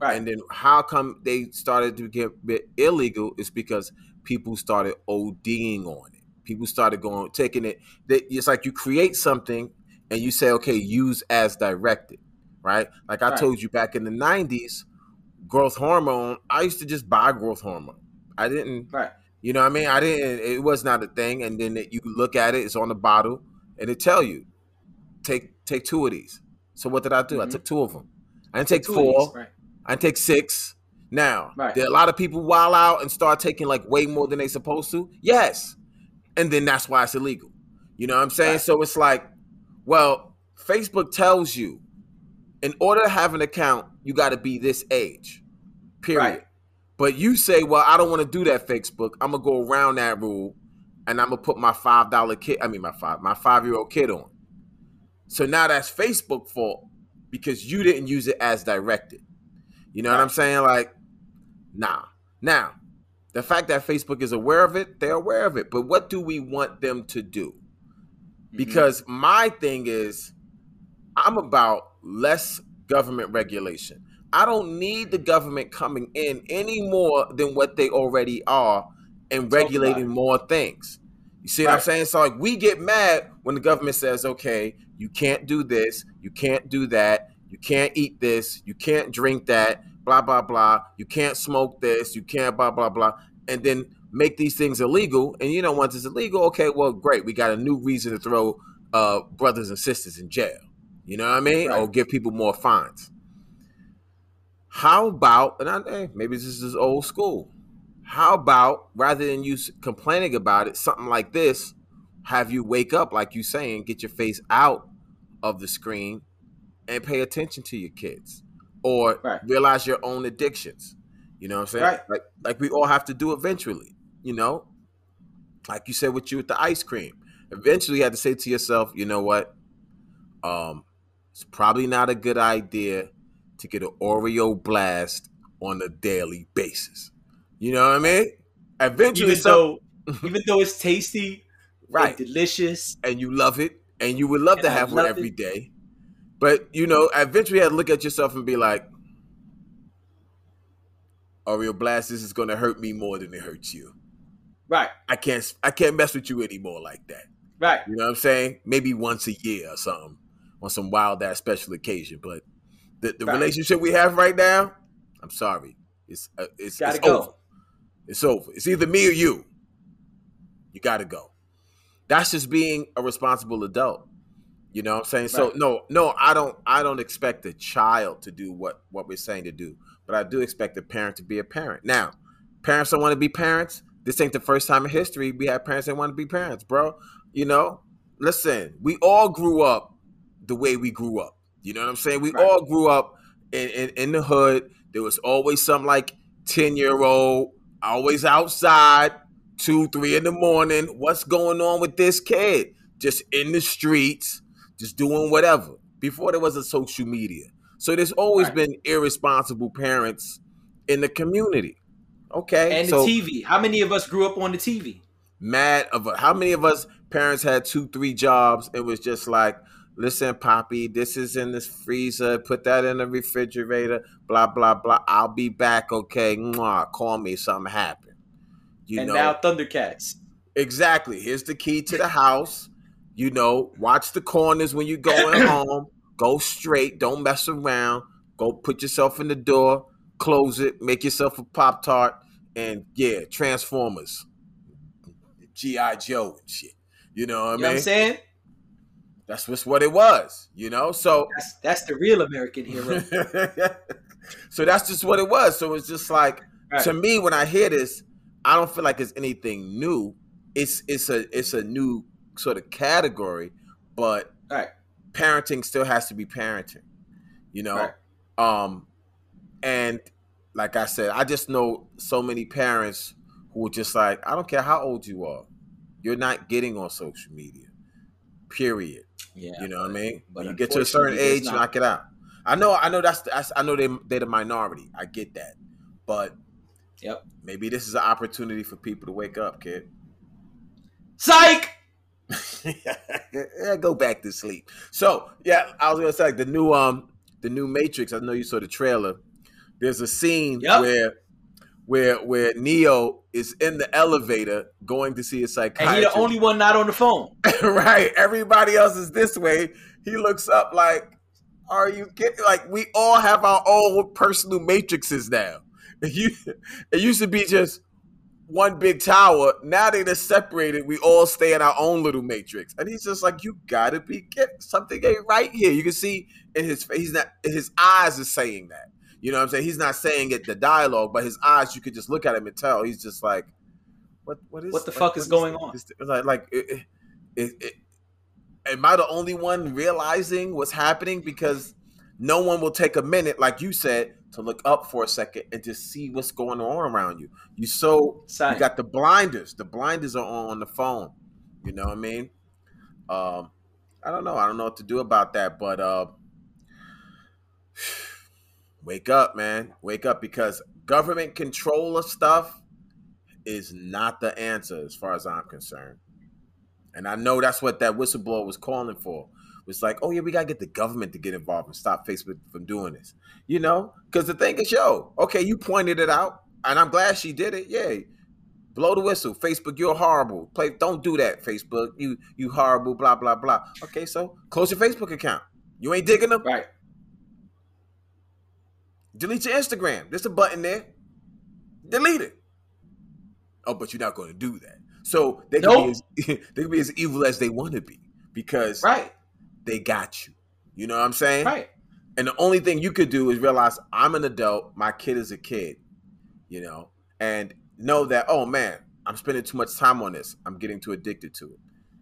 Right. And then how come they started to get bit illegal is because people started ODing on it. People started going taking it. They, it's like you create something and you say, okay, use as directed, right? Like I Right. told you back in the '90s, growth hormone. I used to just buy growth hormone. I didn't, Right. you know what I mean? I didn't. It was not a thing. And then it, you look at it; it's on the bottle, and they tell you, take take two of these. So what did I do? I Mhm. took two of them. I didn't take Two of these, four. Right. I didn't take six. Now, Right. there are a lot of people wild out and start taking like way more than they supposed to. Yes. And then that's why it's illegal. You know what I'm saying? Right. So it's like, well, Facebook tells you in order to have an account, you got to be this age. Period. Right. But you say, well, I don't want to do that, Facebook. I'm gonna go around that rule and I'm gonna put my five dollar kid, I mean my five, my five year old kid on. So now that's Facebook fault because you didn't use it as directed. You know what I'm saying? Like, nah. Now, the fact that Facebook is aware of it, they're aware of it. But what do we want them to do? Mm-hmm. Because my thing is, I'm about less government regulation. I don't need the government coming in any more than what they already are and regulating more things. You see what I'm saying? So like we get mad when the government says, okay, you can't do this, you can't do that, you can't eat this, you can't drink that, blah, blah, blah, you can't smoke this, you can't blah, blah, blah, and then make these things illegal. And you know, once it's illegal, okay, well, great. We got a new reason to throw uh, brothers and sisters in jail. You know what I mean? Right. Or give people more fines. How about, and I, eh, maybe this is old school. How about rather than you complaining about it, something like this, have you wake up, like you saying, get your face out of the screen and pay attention to your kids or Right. realize your own addictions. You know what I'm saying? Right. Like, like we all have to do eventually, you know? Like you said with you with the ice cream. Eventually you have to say to yourself, you know what? Um, it's probably not a good idea to get an Oreo blast on a daily basis. You know what I mean? Eventually, Even some- though, [laughs] even though it's tasty, right, delicious, and you love it, and you would love to And have one every it. day. But you know, eventually, you have to look at yourself and be like, Oreo blast, this is going to hurt me more than it hurts you. right, I can't, I can't mess with you anymore like that. right, You know what I'm saying? Maybe once a year or something on some wild ass special occasion. But the, the Right. relationship we have right now, I'm sorry, it's uh, it's, gotta it's go. over. It's over. It's either me or you. You got to go. That's just being a responsible adult. You know what I'm saying? So no, no, I don't I don't expect a child to do what what we're saying to do, but I do expect a parent to be a parent. Now, parents don't want to be parents. This ain't the first time in history we have parents that want to be parents, bro. You know, listen, we all grew up the way we grew up. You know what I'm saying? We Right. all grew up in, in in the hood. There was always some like 10 year old, always outside, two, three in the morning. What's going on with this kid? Just in the streets, just doing whatever. Before there was a social media. So there's always Right. been irresponsible parents in the community. Okay. And so the TV. How many of us grew up on the TV? mad of a how many of us parents had two, three jobs? It was just like, listen, Poppy, this is in this freezer. Put that in the refrigerator. Blah blah blah. I'll be back. Okay. Mwah, call me. Something happened. You and know now Thundercats. exactly. Here's the key to the house. You know, watch the corners when you're going [coughs] home. Go straight. Don't mess around. Go put yourself in the door. Close it. Make yourself a pop tart. And yeah, Transformers. GI Joe and shit. You know what I You know mean? what I'm saying? That's just what it was. You know, so That's that's the real American hero. [laughs] so that's just what it was. So it's just like Right. to me when I hear this, I don't feel like it's anything new. It's it's a it's a new sort of category, but Right. parenting still has to be parenting. You know, Right. um, and like I said, I just know so many parents who are just like, I don't care how old you are, you're not getting on social media. Period. Yeah. You know what I mean? but When you get to a certain age, not. knock it out. I know, I know that's, that's I know they they're the minority. I get that, but Yep. maybe this is an opportunity for people to wake up, kid. Psych! [laughs] yeah, go back to sleep. So yeah, I was gonna say like, the new um the new Matrix. I know you saw the trailer. There's a scene Yep. where where where Neo is in the elevator going to see a psychiatrist. And psychiatrist. he the only one not on the phone. [laughs] right. Everybody else is this way. He looks up like, "Are you kidding?" Like we all have our own personal matrices now. [laughs] It used, it used to be just one big tower. Now they just separated. We all stay in our own little matrix. And he's just like, "You gotta be kidding! Something ain't right here." You can see in his face. He's not. His eyes are saying that. You know what I'm saying? He's not saying it the dialogue, but his eyes. You could just look at him and tell. He's just like, "What? What is? What the fuck is going on?" Like, like it, it, it, am I the only one realizing what's happening? Because no one will take a minute, like you said, to look up for a second and just see what's going on around you. You so Sign. you got the blinders. The blinders are on, on the phone. You know what I mean? Um, I don't know. I don't know what to do about that, but uh, wake up, man. Wake up because government control of stuff is not the answer as far as I'm concerned. And I know that's what that whistleblower was calling for. It's like, oh yeah, we gotta get the government to get involved and stop Facebook from doing this. You know, because the thing is, yo, okay, you pointed it out, and I'm glad she did it. Yeah, blow the whistle. Facebook, you're horrible. Play, don't do that. Facebook, you you horrible. Blah blah blah. Okay, so close your Facebook account. You ain't digging them. Right. Delete your Instagram. There's a button there. Delete it. Oh, but you're not going to do that. So they can, Nope. be as, [laughs] they can be as evil as they want to be because Right. they got you. You know what I'm saying? Right. And the only thing you could do is realize I'm an adult. My kid is a kid. You know, and know that oh man, I'm spending too much time on this. I'm getting too addicted to it.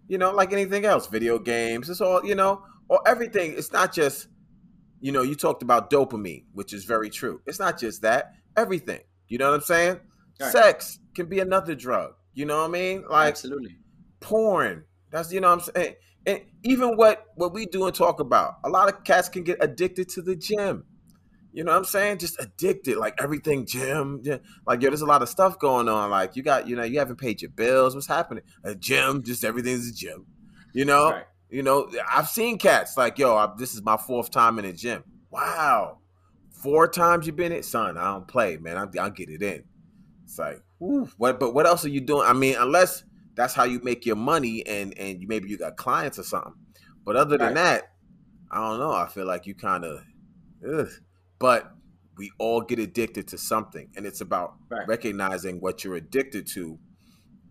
You know, like anything else, video games. It's all you know, or everything. It's not just you know. You talked about dopamine, which is very true. It's not just that. Everything. You know what I'm saying? Right. Sex can be another drug. You know what I mean? Like Absolutely. porn. That's you know what I'm saying. And even what what we do and talk about, a lot of cats can get addicted to the gym. You know what I'm saying? Just addicted, like everything gym. yeah. Like yo, there's a lot of stuff going on. Like you got, you know, you haven't paid your bills. What's happening? A gym, just everything's a gym. You know, Right. You know. I've seen cats like yo. I, this is my fourth time in a gym. Wow, four times you've been it, son. I don't play, man. I, I'll get it in. It's like, whew, what? But what else are you doing? I mean, unless that's how you make your money, and and you, maybe you got clients or something. But other than that, I don't know. I feel like you kind of, but we all get addicted to something, and it's about Right. recognizing what you're addicted to,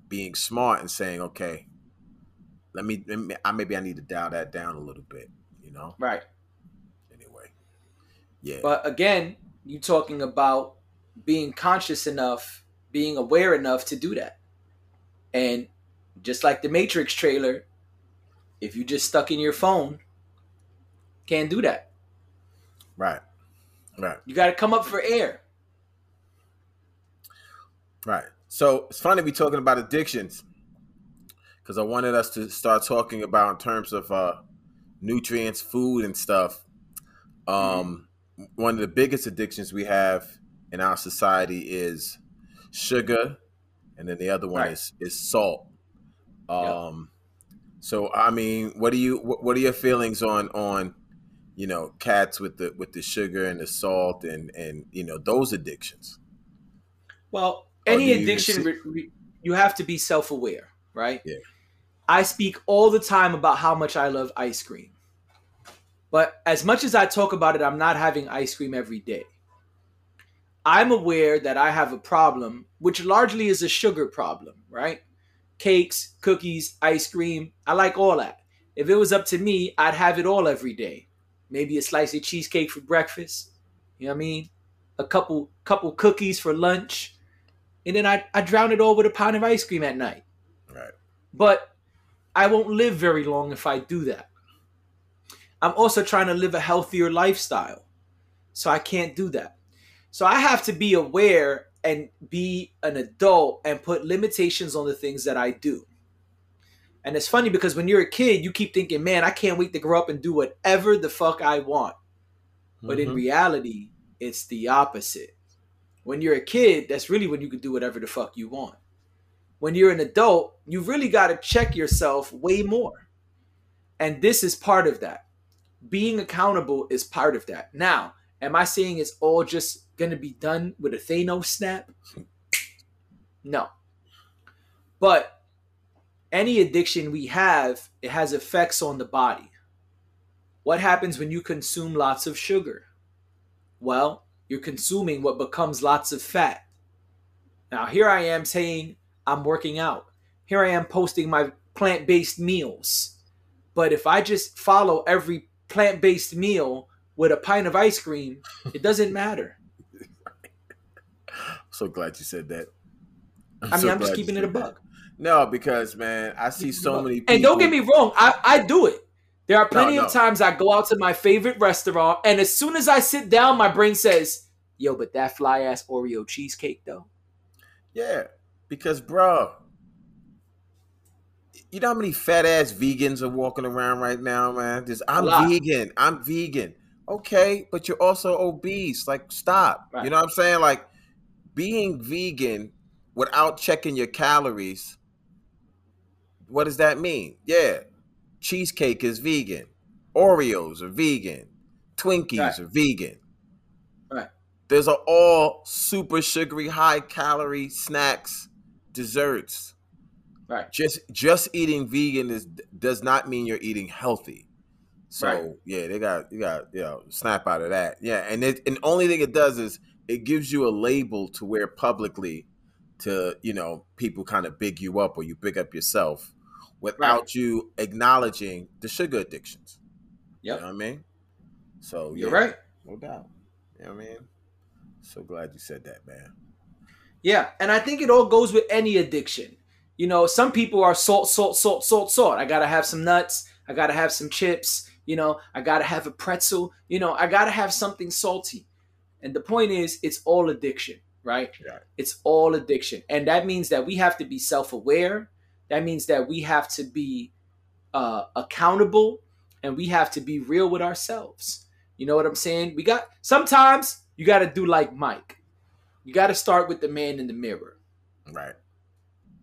being smart, and saying, okay, let me, let me I maybe I need to dial that down a little bit, you know. Right. Anyway, yeah, But again, you talking about being conscious enough, being aware enough to do that. And just like the Matrix trailer, if you just stuck in your phone, can't do that. right, right, You got to come up for air. right. So it's funny we talking about addictions because I wanted us to start talking about in terms of uh, nutrients, food, and stuff. Um, one of the biggest addictions we have in our society is sugar, and then the other one Right. is is salt. Yep. Um, so I mean, what do you what, are your feelings on on you know cats with the with the sugar and the salt and and you know those addictions? Well, any you addiction, see- re- re- you have to be self aware, right? Yeah. I speak all the time about how much I love ice cream. But as much as I talk about it, I'm not having ice cream every day. I'm aware that I have a problem, which largely is a sugar problem, right? Cakes, cookies, ice cream. I like all that. If it was up to me, I'd have it all every day. Maybe a slice of cheesecake for breakfast. You know what I mean? A couple couple cookies for lunch. And then I, I drown it all with a pound of ice cream at night. Right. But I won't live very long if I do that. I'm also trying to live a healthier lifestyle. So I can't do that. So I have to be aware and be an adult and put limitations on the things that I do. And it's funny because when you're a kid, you keep thinking, man, I can't wait to grow up and do whatever the fuck I want. But in Mhm. reality, it's the opposite. When you're a kid, that's really when you can do whatever the fuck you want. When you're an adult, you really got to check yourself way more. And this is part of that. Being accountable is part of that. Now, am I saying it's all just going to be done with a Thanos snap? No. But any addiction we have, it has effects on the body. What happens when you consume lots of sugar? Well, you're consuming what becomes lots of fat. Now, here I am saying I'm working out. Here I am posting my plant based meals. But if I just follow every plant based meal with a pint of ice cream, it doesn't matter. so glad you said that. I mean, so I'm just keeping it a buck. No, because man, I see so many. People, And don't get me wrong, I, I do it. There are plenty No, of times I go out to my favorite restaurant, and as soon as I sit down, my brain says, Yo, but that fly ass Oreo cheesecake, though. Yeah, because bro, you know how many fat ass vegans are walking around right now, man. Just I'm vegan. I'm vegan. Okay, but you're also obese. Like, stop. Right. You know what I'm saying? Like, being vegan without checking your calories. What does that mean? Yeah, cheesecake is vegan. Oreos are vegan. Twinkies Right. are vegan. Right. There's a all super sugary, high calorie snacks, desserts. Right. Just just eating vegan is does not mean you're eating healthy. So Right. yeah, they got you got you know snap out of that. Yeah, and it and only thing it does is it gives you a label to wear publicly to you know people kind of big you up or you big up yourself without you acknowledging the sugar addictions. Yep. You know what I mean? So You're yeah, right. no doubt. You know what I mean? So glad you said that, man. Yeah, and I think it all goes with any addiction. You know, some people are salt, salt, salt, salt, salt. I gotta have some nuts. I gotta have some chips. You know, I gotta have a pretzel. You know, I gotta have something salty. And the point is, it's all addiction, right? Yeah. It's all addiction, and that means that we have to be self-aware. That means that we have to be uh, accountable, and we have to be real with ourselves. You know what I'm saying? We got sometimes you got to do like Mike. You got to start with the man in the mirror. Right.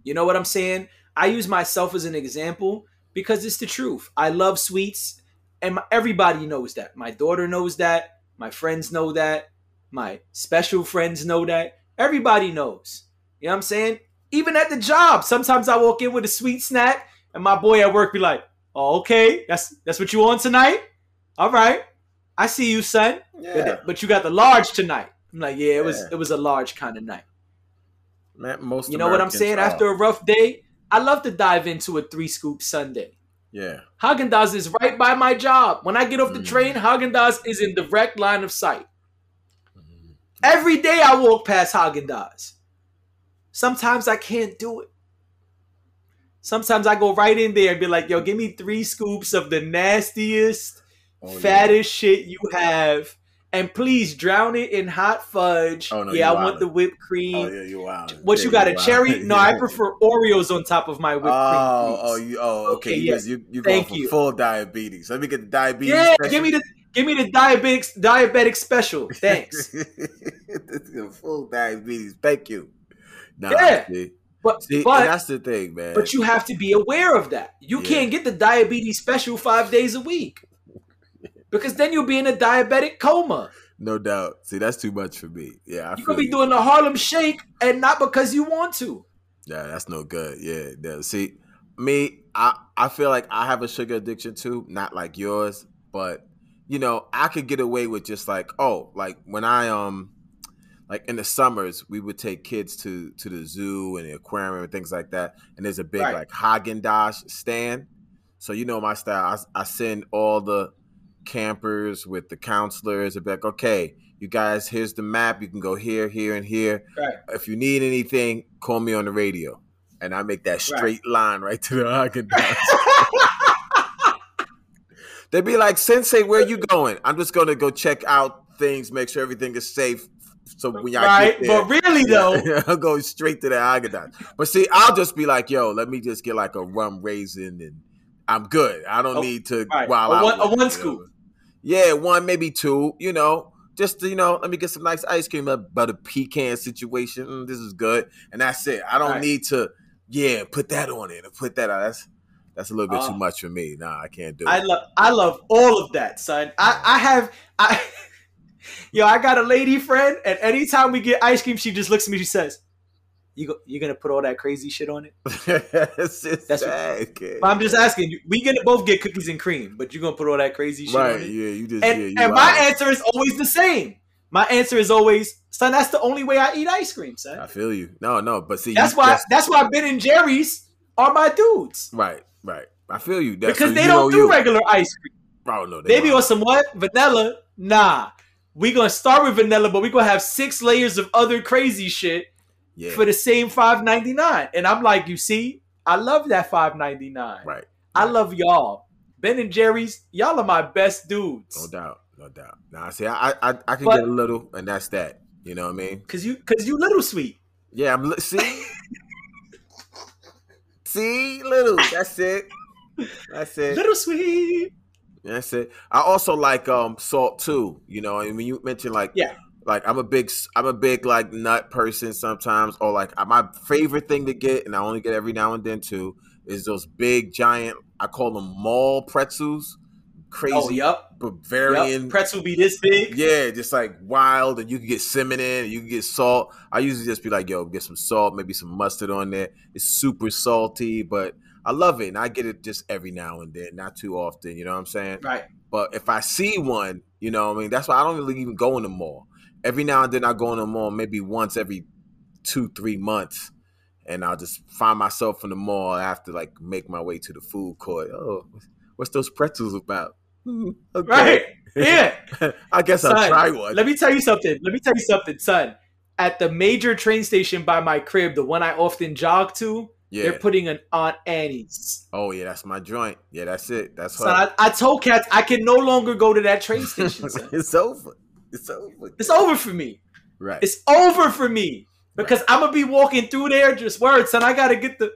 You know what I'm saying? I use myself as an example because it's the truth. I love sweets, and my, everybody knows that. My daughter knows that. My friends know that. My special friends know that. Everybody knows. You know what I'm saying? Even at the job, sometimes I walk in with a sweet snack, and my boy at work be like, "Oh, okay, that's that's what you on tonight? All right, I see you, son. Yeah. But, but you got the large tonight." I'm like, "Yeah, it was it was a large kind of night." Man, most You know what I'm saying? are. After a rough day, I love to dive into a three scoop sundae. Yeah. Haagen Dazs is right by my job. When I get off the Mm. train, Haagen Dazs is in direct line of sight. Mm-hmm. Every day I walk past Haagen Dazs. Sometimes I can't do it. Sometimes I go right in there and be like, "Yo, give me three scoops of the nastiest, Oh, yeah. fattest shit you have, and please drown it in hot fudge. Oh, no, yeah, I want the whipped cream. Oh yeah, you wow. What yeah, you got? A wild. cherry? [laughs] No, I prefer Oreos on top of my whipped Oh, cream. oh, please. you, oh, okay. Okay, yes. you, you Thank going for you. full diabetes. Let me get the diabetes. yeah, special. give me the give me the diabetic diabetic special. [laughs] Thanks. This is a full diabetes. Thank you. Nah, Yeah. see, But see, but that's the thing, man. but you have to be aware of that. You Yeah. can't get the diabetes special five days a week. Because then you'll be in a diabetic coma. no doubt. See, that's too much for me. Yeah, I You could be doing the Harlem Shake and not because you want to. Yeah, that's no good. Yeah, no. see, me, I I feel like I have a sugar addiction too, not like yours, but you know, I could get away with just like, oh, like when I um like in the summers, we would take kids to to the zoo and the aquarium and things like that. And there's a big Right. like Haagen Dazs stand. So you know my style. I, I send all the campers with the counselors and be like, okay, you guys, here's the map. You can go here, here, and here. Right. If you need anything, call me on the radio. And I make that straight line right to the Haagen Dazs. [laughs] They'd be like, Sensei, where you going? I'm just going to go check out things, make sure everything is safe. So when y'all right? get there, But really though, [laughs] I'll go straight to the Dazs. But see, I'll just be like, yo, let me just get like a rum raisin and I'm good. I don't Oh, need to right. wild A one- a one scoop. Yeah, one, maybe two, you know. Just to, you know, let me get some nice ice cream, about a pecan situation. Mm, this is good. And that's it. I don't Right. need to, yeah, put that on it and put that on. That's that's a little bit Oh. too much for me. Nah, I can't do it. I love I love all of that, son. I, I have I [laughs] yo, I got a lady friend, and anytime we get ice cream, she just looks at me, she says, You go, you gonna put all that crazy shit on it? [laughs] That's what- sad, kid. I'm just asking we gonna both get cookies and cream, but you're gonna put all that crazy shit on Right, it? yeah, you just And, yeah, you and my answer is always the same. My answer is always, son, that's the only way I eat ice cream, son. I feel you. No, no, but see, That's you, why that's why Ben and Jerry's are my dudes. right, right. I feel you. That's, Because so they you don't do you. regular ice cream. Oh no, they Maybe don't. on some what? Vanilla? Nah. We gonna start with vanilla, but we gonna have six layers of other crazy shit yeah, for the same five ninety nine. And I'm like, you see, I love that five ninety nine. right. I love y'all. Ben and Jerry's, y'all are my best dudes. No doubt, no doubt. Now, I see, I, I, I can But- get a little, and that's that. You know what I mean? Cause you, cause you little sweet. Yeah, I'm. li- See, [laughs] see, little. That's it. That's it. Little sweet. That's it. I also like um salt too. You know, and when you mentioned like Yeah. Like I'm a big I'm a big like nut person sometimes, or like my favorite thing to get, and I only get every now and then too, is those big giant. I call them mall pretzels. Crazy Oh, yup. Bavarian. Yup. Pretzel be this big. Yeah, just like wild, and you can get cinnamon in, you can get salt. I usually just be like, yo, get some salt, maybe some mustard on there. It's super salty, but I love it, and I get it just every now and then, not too often. You know what I'm saying? Right. But if I see one, you know, what I mean, that's why I don't really even go in the mall. Every now and then I go in the mall, maybe once every two, three months, and I'll just find myself in the mall. I have to like make my way to the food court. Oh, what's those pretzels about? Hmm, okay. Right. Yeah. [laughs] I guess I'll Son, try one. Let me tell you something. Let me tell you something, son. At the major train station by my crib, the one I often jog to, yeah. they're putting an Aunt Annie's. oh yeah, that's my joint. Yeah, that's it. That's Son, her. I, I told cats I can no longer go to that train station. son. [laughs] it's over. It's over. it's over for me. Right. It's over for me because I'm gonna be walking through there. Just words, son. I gotta get the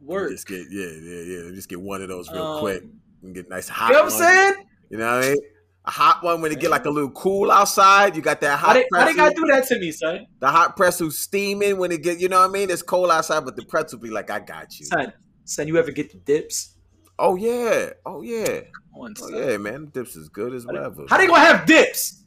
word. Just get yeah, yeah, yeah. Just get one of those real Um, quick and get nice hot. You know what I'm saying? You know what I mean? A hot one when it get like a little cool outside. You got that How hot they, how they gotta do that to me, son? the hot pretzel steaming when it get. You know what I mean? It's cold outside, but the pretzel be like, I got you. Son, son, you ever get the dips? Oh yeah. Oh yeah. On, Oh son. yeah, man. Dips is good as whatever. How they gonna have dips?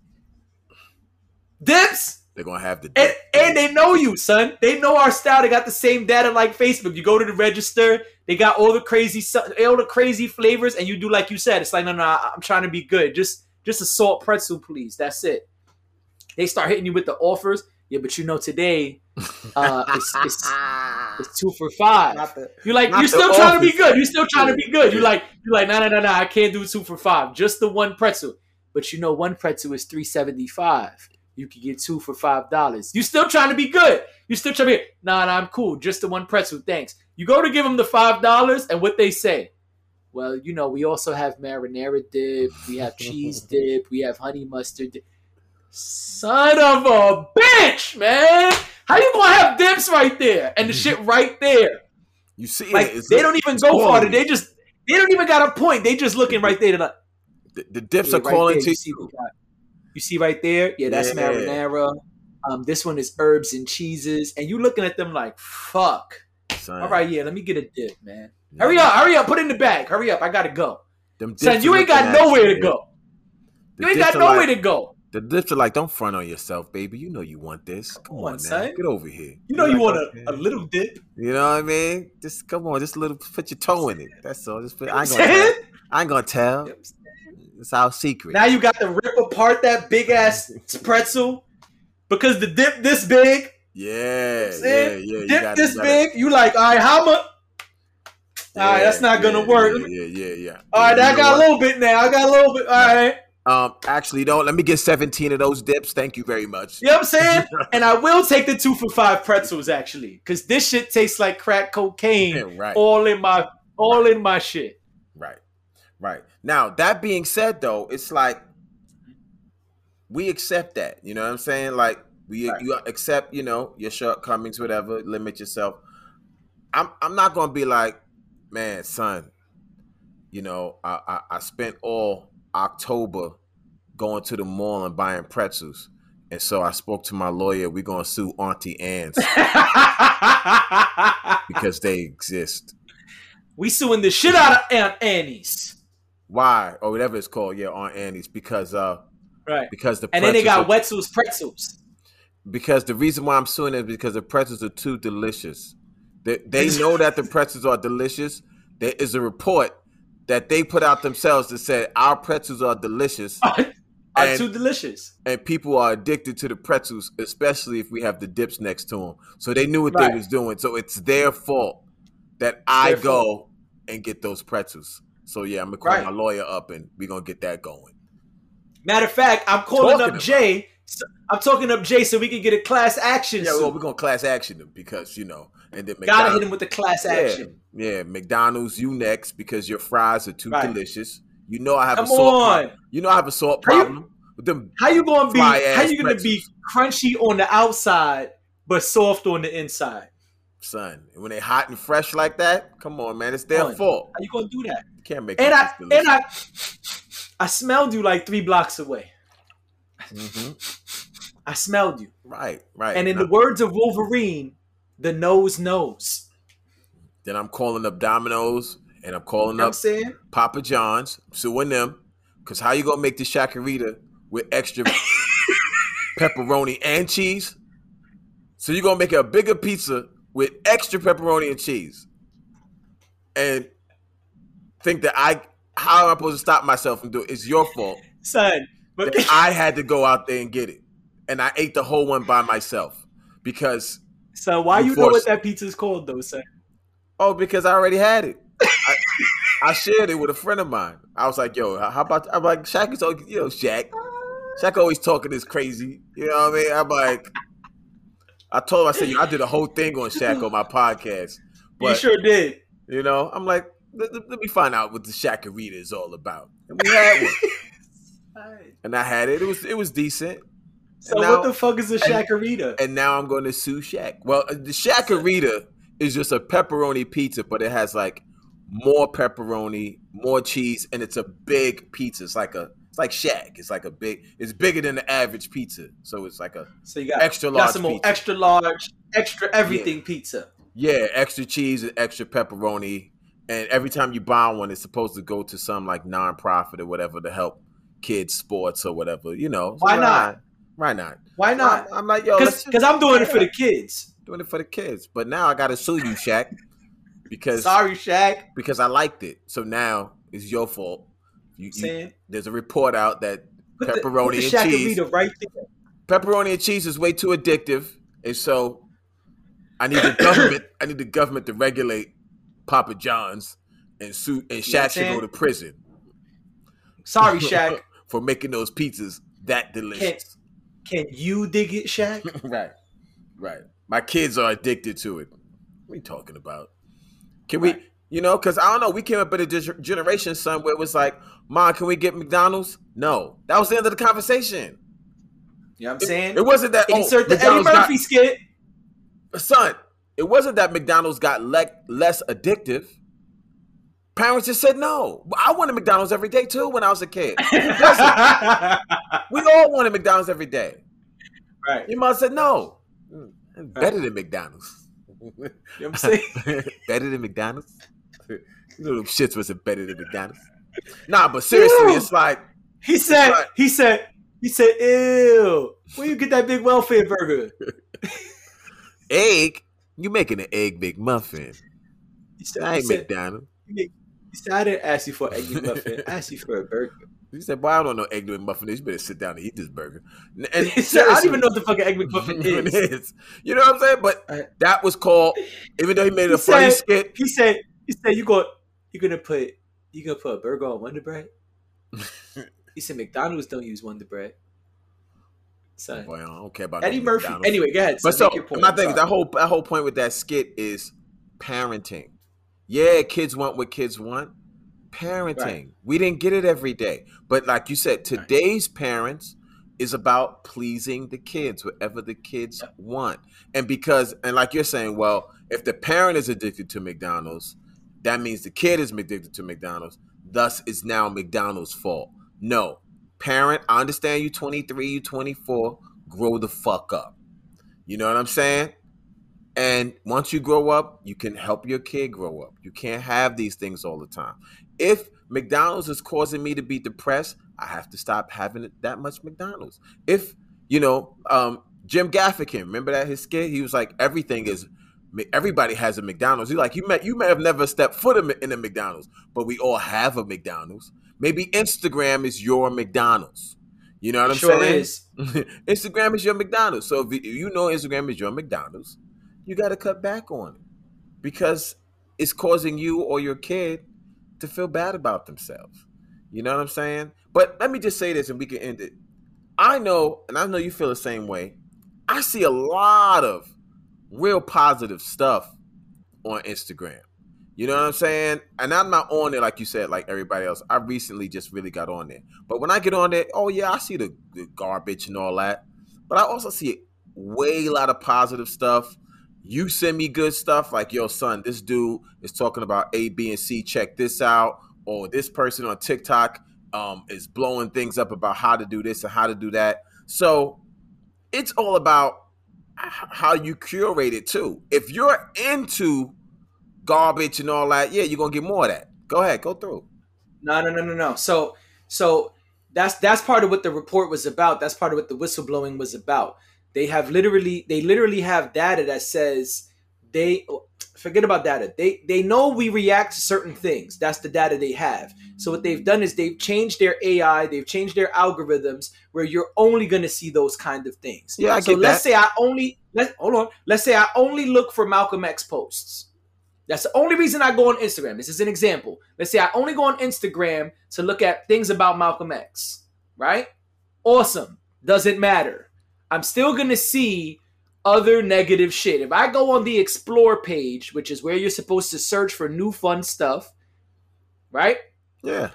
Dips? They're gonna have the And, and they know you, son. They know our style. They got the same data like Facebook. You go to the register, they got all the crazy, all the crazy flavors, and you do like you said. It's like, no, no, I'm trying to be good. Just, just a salt pretzel, please. That's it. They start hitting you with the offers. Yeah, but you know today, uh, it's, it's [laughs] It's two for five. Not the- you like you're still trying to be good. You're still trying to be good. You Yeah. like you're like no no no no. I can't do two for five. Just the one pretzel. But you know one pretzel is three seventy five. You could get two for five dollars. You still trying to be good. You still trying to be nah nah. I'm cool. Just the one pretzel. Thanks. You go to give them the five dollars, and what they say. Well, you know, we also have marinara dip, we have [laughs] cheese dip, we have honey mustard dip. Son of a bitch, man! How you gonna have dips right there and the shit right there? You see, Like it, they don't even go farther. They just they don't even got a point. They just looking right there. Like, the, the dips yeah, are right calling there, to you see, you see right there? Yeah, that's Yeah. marinara. Um, this one is herbs and cheeses, and you looking at them like, fuck. son. All right, yeah, let me get a dip, man. Yeah. Hurry up, hurry up, put it in the bag. Hurry up, I gotta go. Them Son, you ain't got nowhere to go. You ain't got nowhere like- to go. The dips are like, don't front on yourself, baby. You know you want this. Come, Come on, on, man. Get over here. You know you like, want a, a little dip. You know what I mean? Just come on, just a little. Put your toe in it. That's all. Just put, I ain't gonna. Tell. I ain't gonna tell. It's our secret. Now you got to rip apart that big ass pretzel because the dip this big, yeah, yeah, saying? yeah. You dip gotta- this you big. You like, all right, how much? All right, Yeah, that's not gonna yeah, work. Yeah, yeah, yeah. yeah. All right, You I got what? a little bit now. I got a little bit. All right. Um, actually, don't. Let me get seventeen of those dips. Thank you very much. You know what I'm saying? [laughs] and I will take the two for five pretzels actually, because this shit tastes like crack cocaine, right. all in my, all in my shit. Right. Right. Now, that being said though, it's like we accept that. You know what I'm saying? Like we Right. you accept, you know, your shortcomings, whatever, limit yourself. I'm I'm not gonna be like, man, son, you know, I, I, I spent all October going to the mall and buying pretzels. And so I spoke to my lawyer. We're gonna sue Auntie Anne's [laughs] because they exist. we suing the shit out of Aunt Annie's, Why? Or whatever it's called, yeah, Aunt Annie's. Because uh right? because the And then they got are- Wetzel's pretzels. because the reason why I'm suing is because the pretzels are too delicious. They, they [laughs] know that the pretzels are delicious. There is a report that they put out themselves that said our pretzels are delicious, [laughs] are And- too delicious. and people are addicted to the pretzels, especially if we have the dips next to them. So they knew what Right. they was doing. So it's their fault that I their go and get those pretzels. So yeah, I'm gonna call Right. my lawyer up and we're gonna get that going. Matter of fact, I'm calling Talking up Jay. so- I'm talking up Jay so we can get a class action. Yeah, suit. well, we're gonna class action them because you know, and then Gotta hit him with the class action. Yeah, yeah. McDonald's, you next because your fries are too Right. delicious. You know I have Come a salt. on. Pro- you know I have a salt How you- problem with them. How you gonna be? How you gonna be crunchy on the outside but soft on the inside? Son, when they hot and fresh like that, come on, man, it's their Come on. fault. How you gonna do that? You can't make And I delicious. and I I smelled you like three blocks away. Mhm. I smelled you. Right, right. And in the words of Wolverine, the nose knows. then I'm calling up Domino's and I'm calling You know I'm up saying? Papa John's, suing them. Cause how you gonna make the shakarita with extra [laughs] pepperoni and cheese? So you're gonna make a bigger pizza with extra pepperoni and cheese. And think that I how am I supposed to stop myself from doing it? It's your fault. [laughs] Son, but that I had to go out there and get it. And I ate the whole one by myself. Because so why You you know what that pizza is called though, son? oh, because I already had it. I, I shared it with a friend of mine. I was like, yo, how about I'm like Shaq is always, you know, Shaq. Shaq always talking this crazy. You know what I mean? I'm like, I told him, I said, yo, I did a whole thing on Shaq on my podcast. you But sure did. you know, I'm like, let, let- me find out what the Shakarita is all about. And we had one. [laughs] And I had it. It was it was decent. So now- what the fuck is a shakarita? and now I'm going to sue Shaq. Well, the Shakarita is just a pepperoni pizza, but it has like more pepperoni, more cheese, and it's a big pizza. It's like a it's like Shaq. It's like a big. It's bigger than the average pizza, so it's like a So you got extra got large some more extra large, extra everything pizza. yeah, extra cheese and extra pepperoni. And every time you buy one, it's supposed to go to some like nonprofit or whatever to help kids sports or whatever. You know, So Why not? Why not? Why not? I'm, like, yo, Because I'm doing it for the kids. doing it for the kids. But now I got to sue you, Shaq, because Sorry, Shaq. because I liked it. So now it's your fault. You, you- saying there's a report out that put the, pepperoni put the and cheese, right pepperoni and cheese is way too addictive, and so I need the government. [coughs] I need the government to regulate Papa John's and suit and You know what I'm Shaq should go to prison Sorry, [laughs] Shaq. for making those pizzas that delicious. Can you dig it, Shaq? [laughs] right, right. My kids are addicted to it. What are you talking about? Can we, you know, because I don't know. We came up in a generation, son, where it was like, "Mom, can we get McDonald's?" No, that was the end of the conversation. You know what I'm saying? It wasn't that. oh, Insert the Eddie McDonald's got- Murphy skit. son, it wasn't that McDonald's got le- less addictive. Parents just said no. I wanted McDonald's every day too when I was a kid. [laughs] We all wanted McDonald's every day. Right. Your mom said no. Mm, Better than McDonald's. You know what I'm saying? [laughs] better than McDonald's? you know them shits wasn't better than McDonald's. Nah, but seriously, Ew. it's like He said, Right. he said, he said, ew, where you get that big welfare burger? [laughs] egg. You making an egg McMuffin. He said, I he ain't said, McDonald's. he said, I didn't ask you for an egg McMuffin. I asked you for a burger. He said, "Boy, I don't know egg McMuffin is. You better sit down and eat this burger." And [laughs] said, I don't even know what the fucking egg McMuffin [laughs] is. is. You know what I'm saying? But Right. that was called, even though he made it He a funny skit. He said, he said, you go, you're gonna put, you gonna put a burger on Wonder Bread? [laughs] He said, McDonald's don't use Wonder Bread. Son. Boy, I don't care about Eddie no Murphy. McDonald's. Anyway, go ahead. But so my thing is that whole that whole point with that skit is parenting. Yeah, kids want what kids want. Parenting. Right. We didn't get it every day. But like you said, today's parents is about pleasing the kids, whatever the kids want. And because and like you're saying, well, if the parent is addicted to McDonald's, that means the kid is addicted to McDonald's. Thus it's now McDonald's fault. No. Parent, I understand you 23, you 24, grow the fuck up. You know what I'm saying? And once you grow up, you can help your kid grow up. You can't have these things all the time. If McDonald's is causing me to be depressed, I have to stop having it that much McDonald's. If, you know, um, Jim Gaffigan, remember that his skit? He was like, everything is everybody has a McDonald's. He's like, you may you may have never stepped foot in a- McDonald's, but we all have a McDonald's. Maybe Instagram is your McDonald's. You know what I'm sure saying? is. [laughs] Instagram is your McDonald's. So if you know Instagram is your McDonald's, you got to cut back on it because it's causing you or your kid to feel bad about themselves. You know what I'm saying? But let me just say this and we can end it. I know, and I know you feel the same way. I see a lot of real positive stuff on Instagram. You know what I'm saying? And I'm not on it like you said, like everybody else. I recently just really got on there. But when I get on there, oh yeah, I see the, the garbage and all that. But I also see way a lot of positive stuff. You send me good stuff like, yo, son, this dude is talking about A, B, and C. Check this out. Or this person on TikTok um, is blowing things up about how to do this and how to do that. So it's all about how you curate it too. If you're into garbage and all that, yeah, you're gonna get more of that. Go ahead, go through. No, no, no, no, no. So, so that's that's part of what the report was about. That's part of what the whistleblowing was about. They have literally, they literally have data that says they forget about data. They they know we react to certain things. That's the data they have. So what they've done is they've changed their AI, they've changed their algorithms where you're only going to see those kind of things. Yeah, I so let's that. say I only let hold on. Let's say I only look for Malcolm X posts. That's the only reason I go on Instagram. This is an example. Let's say I only go on Instagram to look at things about Malcolm X, right? Awesome. Doesn't matter. I'm still going to see other negative shit. If I go on the explore page, which is where you're supposed to search for new fun stuff, right? Yeah.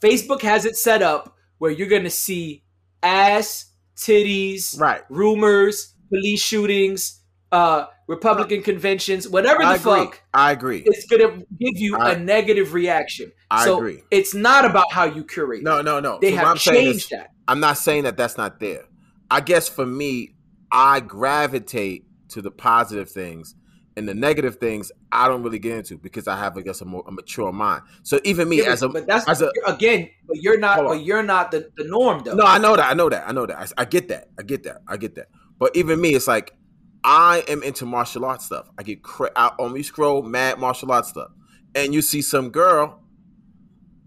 Facebook has it set up where you're going to see ass, titties, Right. rumors, police shootings, uh, Republican conventions, whatever the I fuck I agree. it's gonna give you I- a negative reaction. I so agree. it's not about how you curate. No, no, no. they So have I'm is- changed that. I'm not saying that that's not there. I guess for me, I gravitate to the positive things, and the negative things I don't really get into because I have, I guess, a more a mature mind. So even me Yeah, as a but that's as a again, but you're not. But you're not the, the norm though. No, I know that. I know that. I know that. I, I get that. I get that. I get that. But even me, it's like I am into martial arts stuff. I get cra- I only scroll mad martial arts stuff, and you see some girl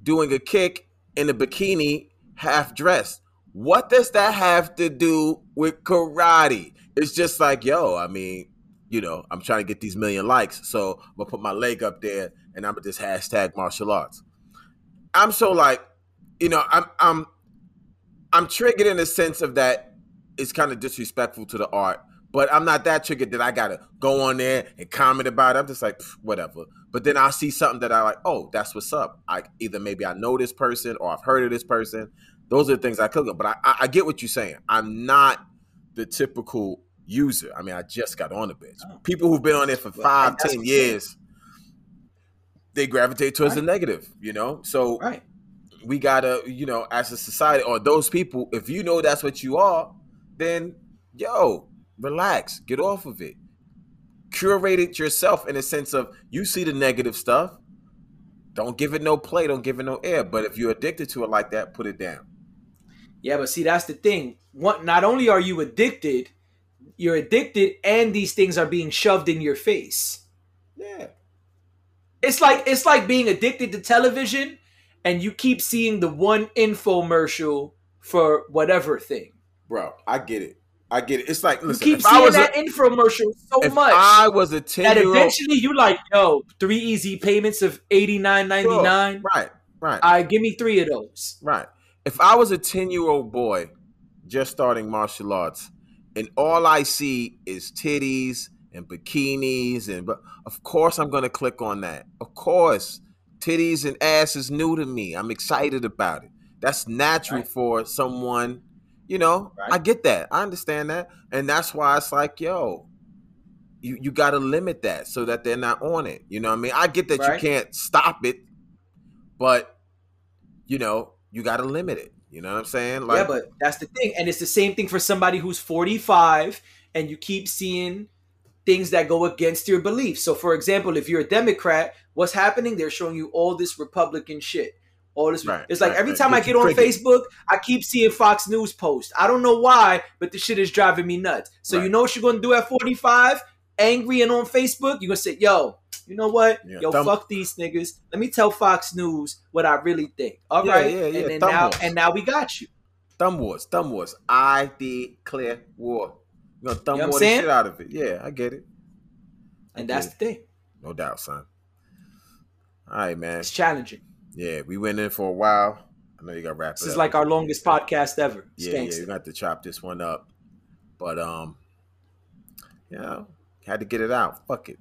doing a kick in a bikini, half dressed. What does that have to do with karate? It's just like, yo, I mean, you know, I'm trying to get these million likes, so I'm gonna put my leg up there and I'm gonna just hashtag martial arts. I'm so like, you know, I'm I'm I'm triggered in the sense of that it's kind of disrespectful to the art, but I'm not that triggered that I gotta go on there and comment about it. I'm just like whatever. But then I see something that I like. Oh, that's what's up. I either maybe I know this person or I've heard of this person. Those are the things I click on. But I, I, I get what you're saying. I'm not the typical user. I mean, I just got on the bench. Oh. People who've been on it for Well, five, that's ten what I'm saying. years, they gravitate towards the negative. You know, so Right. we gotta, you know, as a society or those people, if you know that's what you are, then yo, relax, get off of it. Curate it yourself in a sense of you see the negative stuff. Don't give it no play, don't give it no air. But if you're addicted to it like that, put it down. Yeah, but see, that's the thing. What? Not only are you addicted, you're addicted, and these things are being shoved in your face. Yeah. It's like it's like being addicted to television, and you keep seeing the one infomercial for whatever thing. Bro, I get it. I get it. It's like You keep if I seeing was that a, infomercial so if much I was a 10 that eventually you like, yo, three easy payments of eighty nine ninety nine. Right, right. I give me three of those. Right. If I was a 10 year old boy just starting martial arts and all I see is titties and bikinis, and but of course I'm going to click on that. Of course. Titties and ass is new to me. I'm excited about it. That's natural Right. for someone, you know. Right. I get that. I understand that. And that's why it's like, yo, you, you got to limit that so that they're not on it. You know what I mean? I get that Right. you can't stop it, but you know, you got to limit it. You know what I'm saying? Like, yeah, but that's the thing. And it's the same thing for somebody who's 45 and you keep seeing things that go against your beliefs. So, for example, if you're a Democrat, what's happening? They're showing you all this Republican shit. All this. Right, it's like right, every right. time I Get on. Facebook, I keep seeing Fox News posts. I don't know why, but the shit is driving me nuts. So, you know what you're going to do at 45? Angry and on Facebook, you're going to say, yo, you know what? Yeah, Yo, thumb- fuck these niggas. Let me tell Fox News what I really think. All Yeah, right, yeah, yeah, And then now, wars. and now we got you. thumb wars, thumb wars. I declare war. You know, thumb You know war the shit out of it. Yeah, I get it. I And get that's it. the thing. no doubt, son. All right, man. It's challenging. Yeah, we went in for a while. I know you got to wrap This is like our longest podcast ever. It's Yeah, yeah, you got to chop this one up. But um, you know, had to get it out. Fuck it.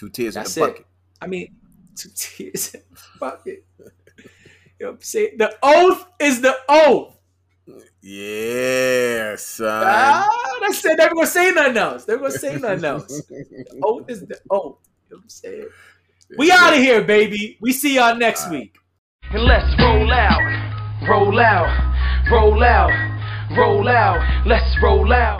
Two tears That's in the it. bucket. I mean, [laughs] two tears in the bucket. You know what I'm saying? The oath is the oath. Yeah, son. Ah, that's it. They're gonna say nothing else. They're gonna say nothing else. The [laughs] oath is the oath. You know what I'm saying? We out of here, baby. We see y'all next week. And let's roll out, roll out, roll out, roll out. Let's roll out.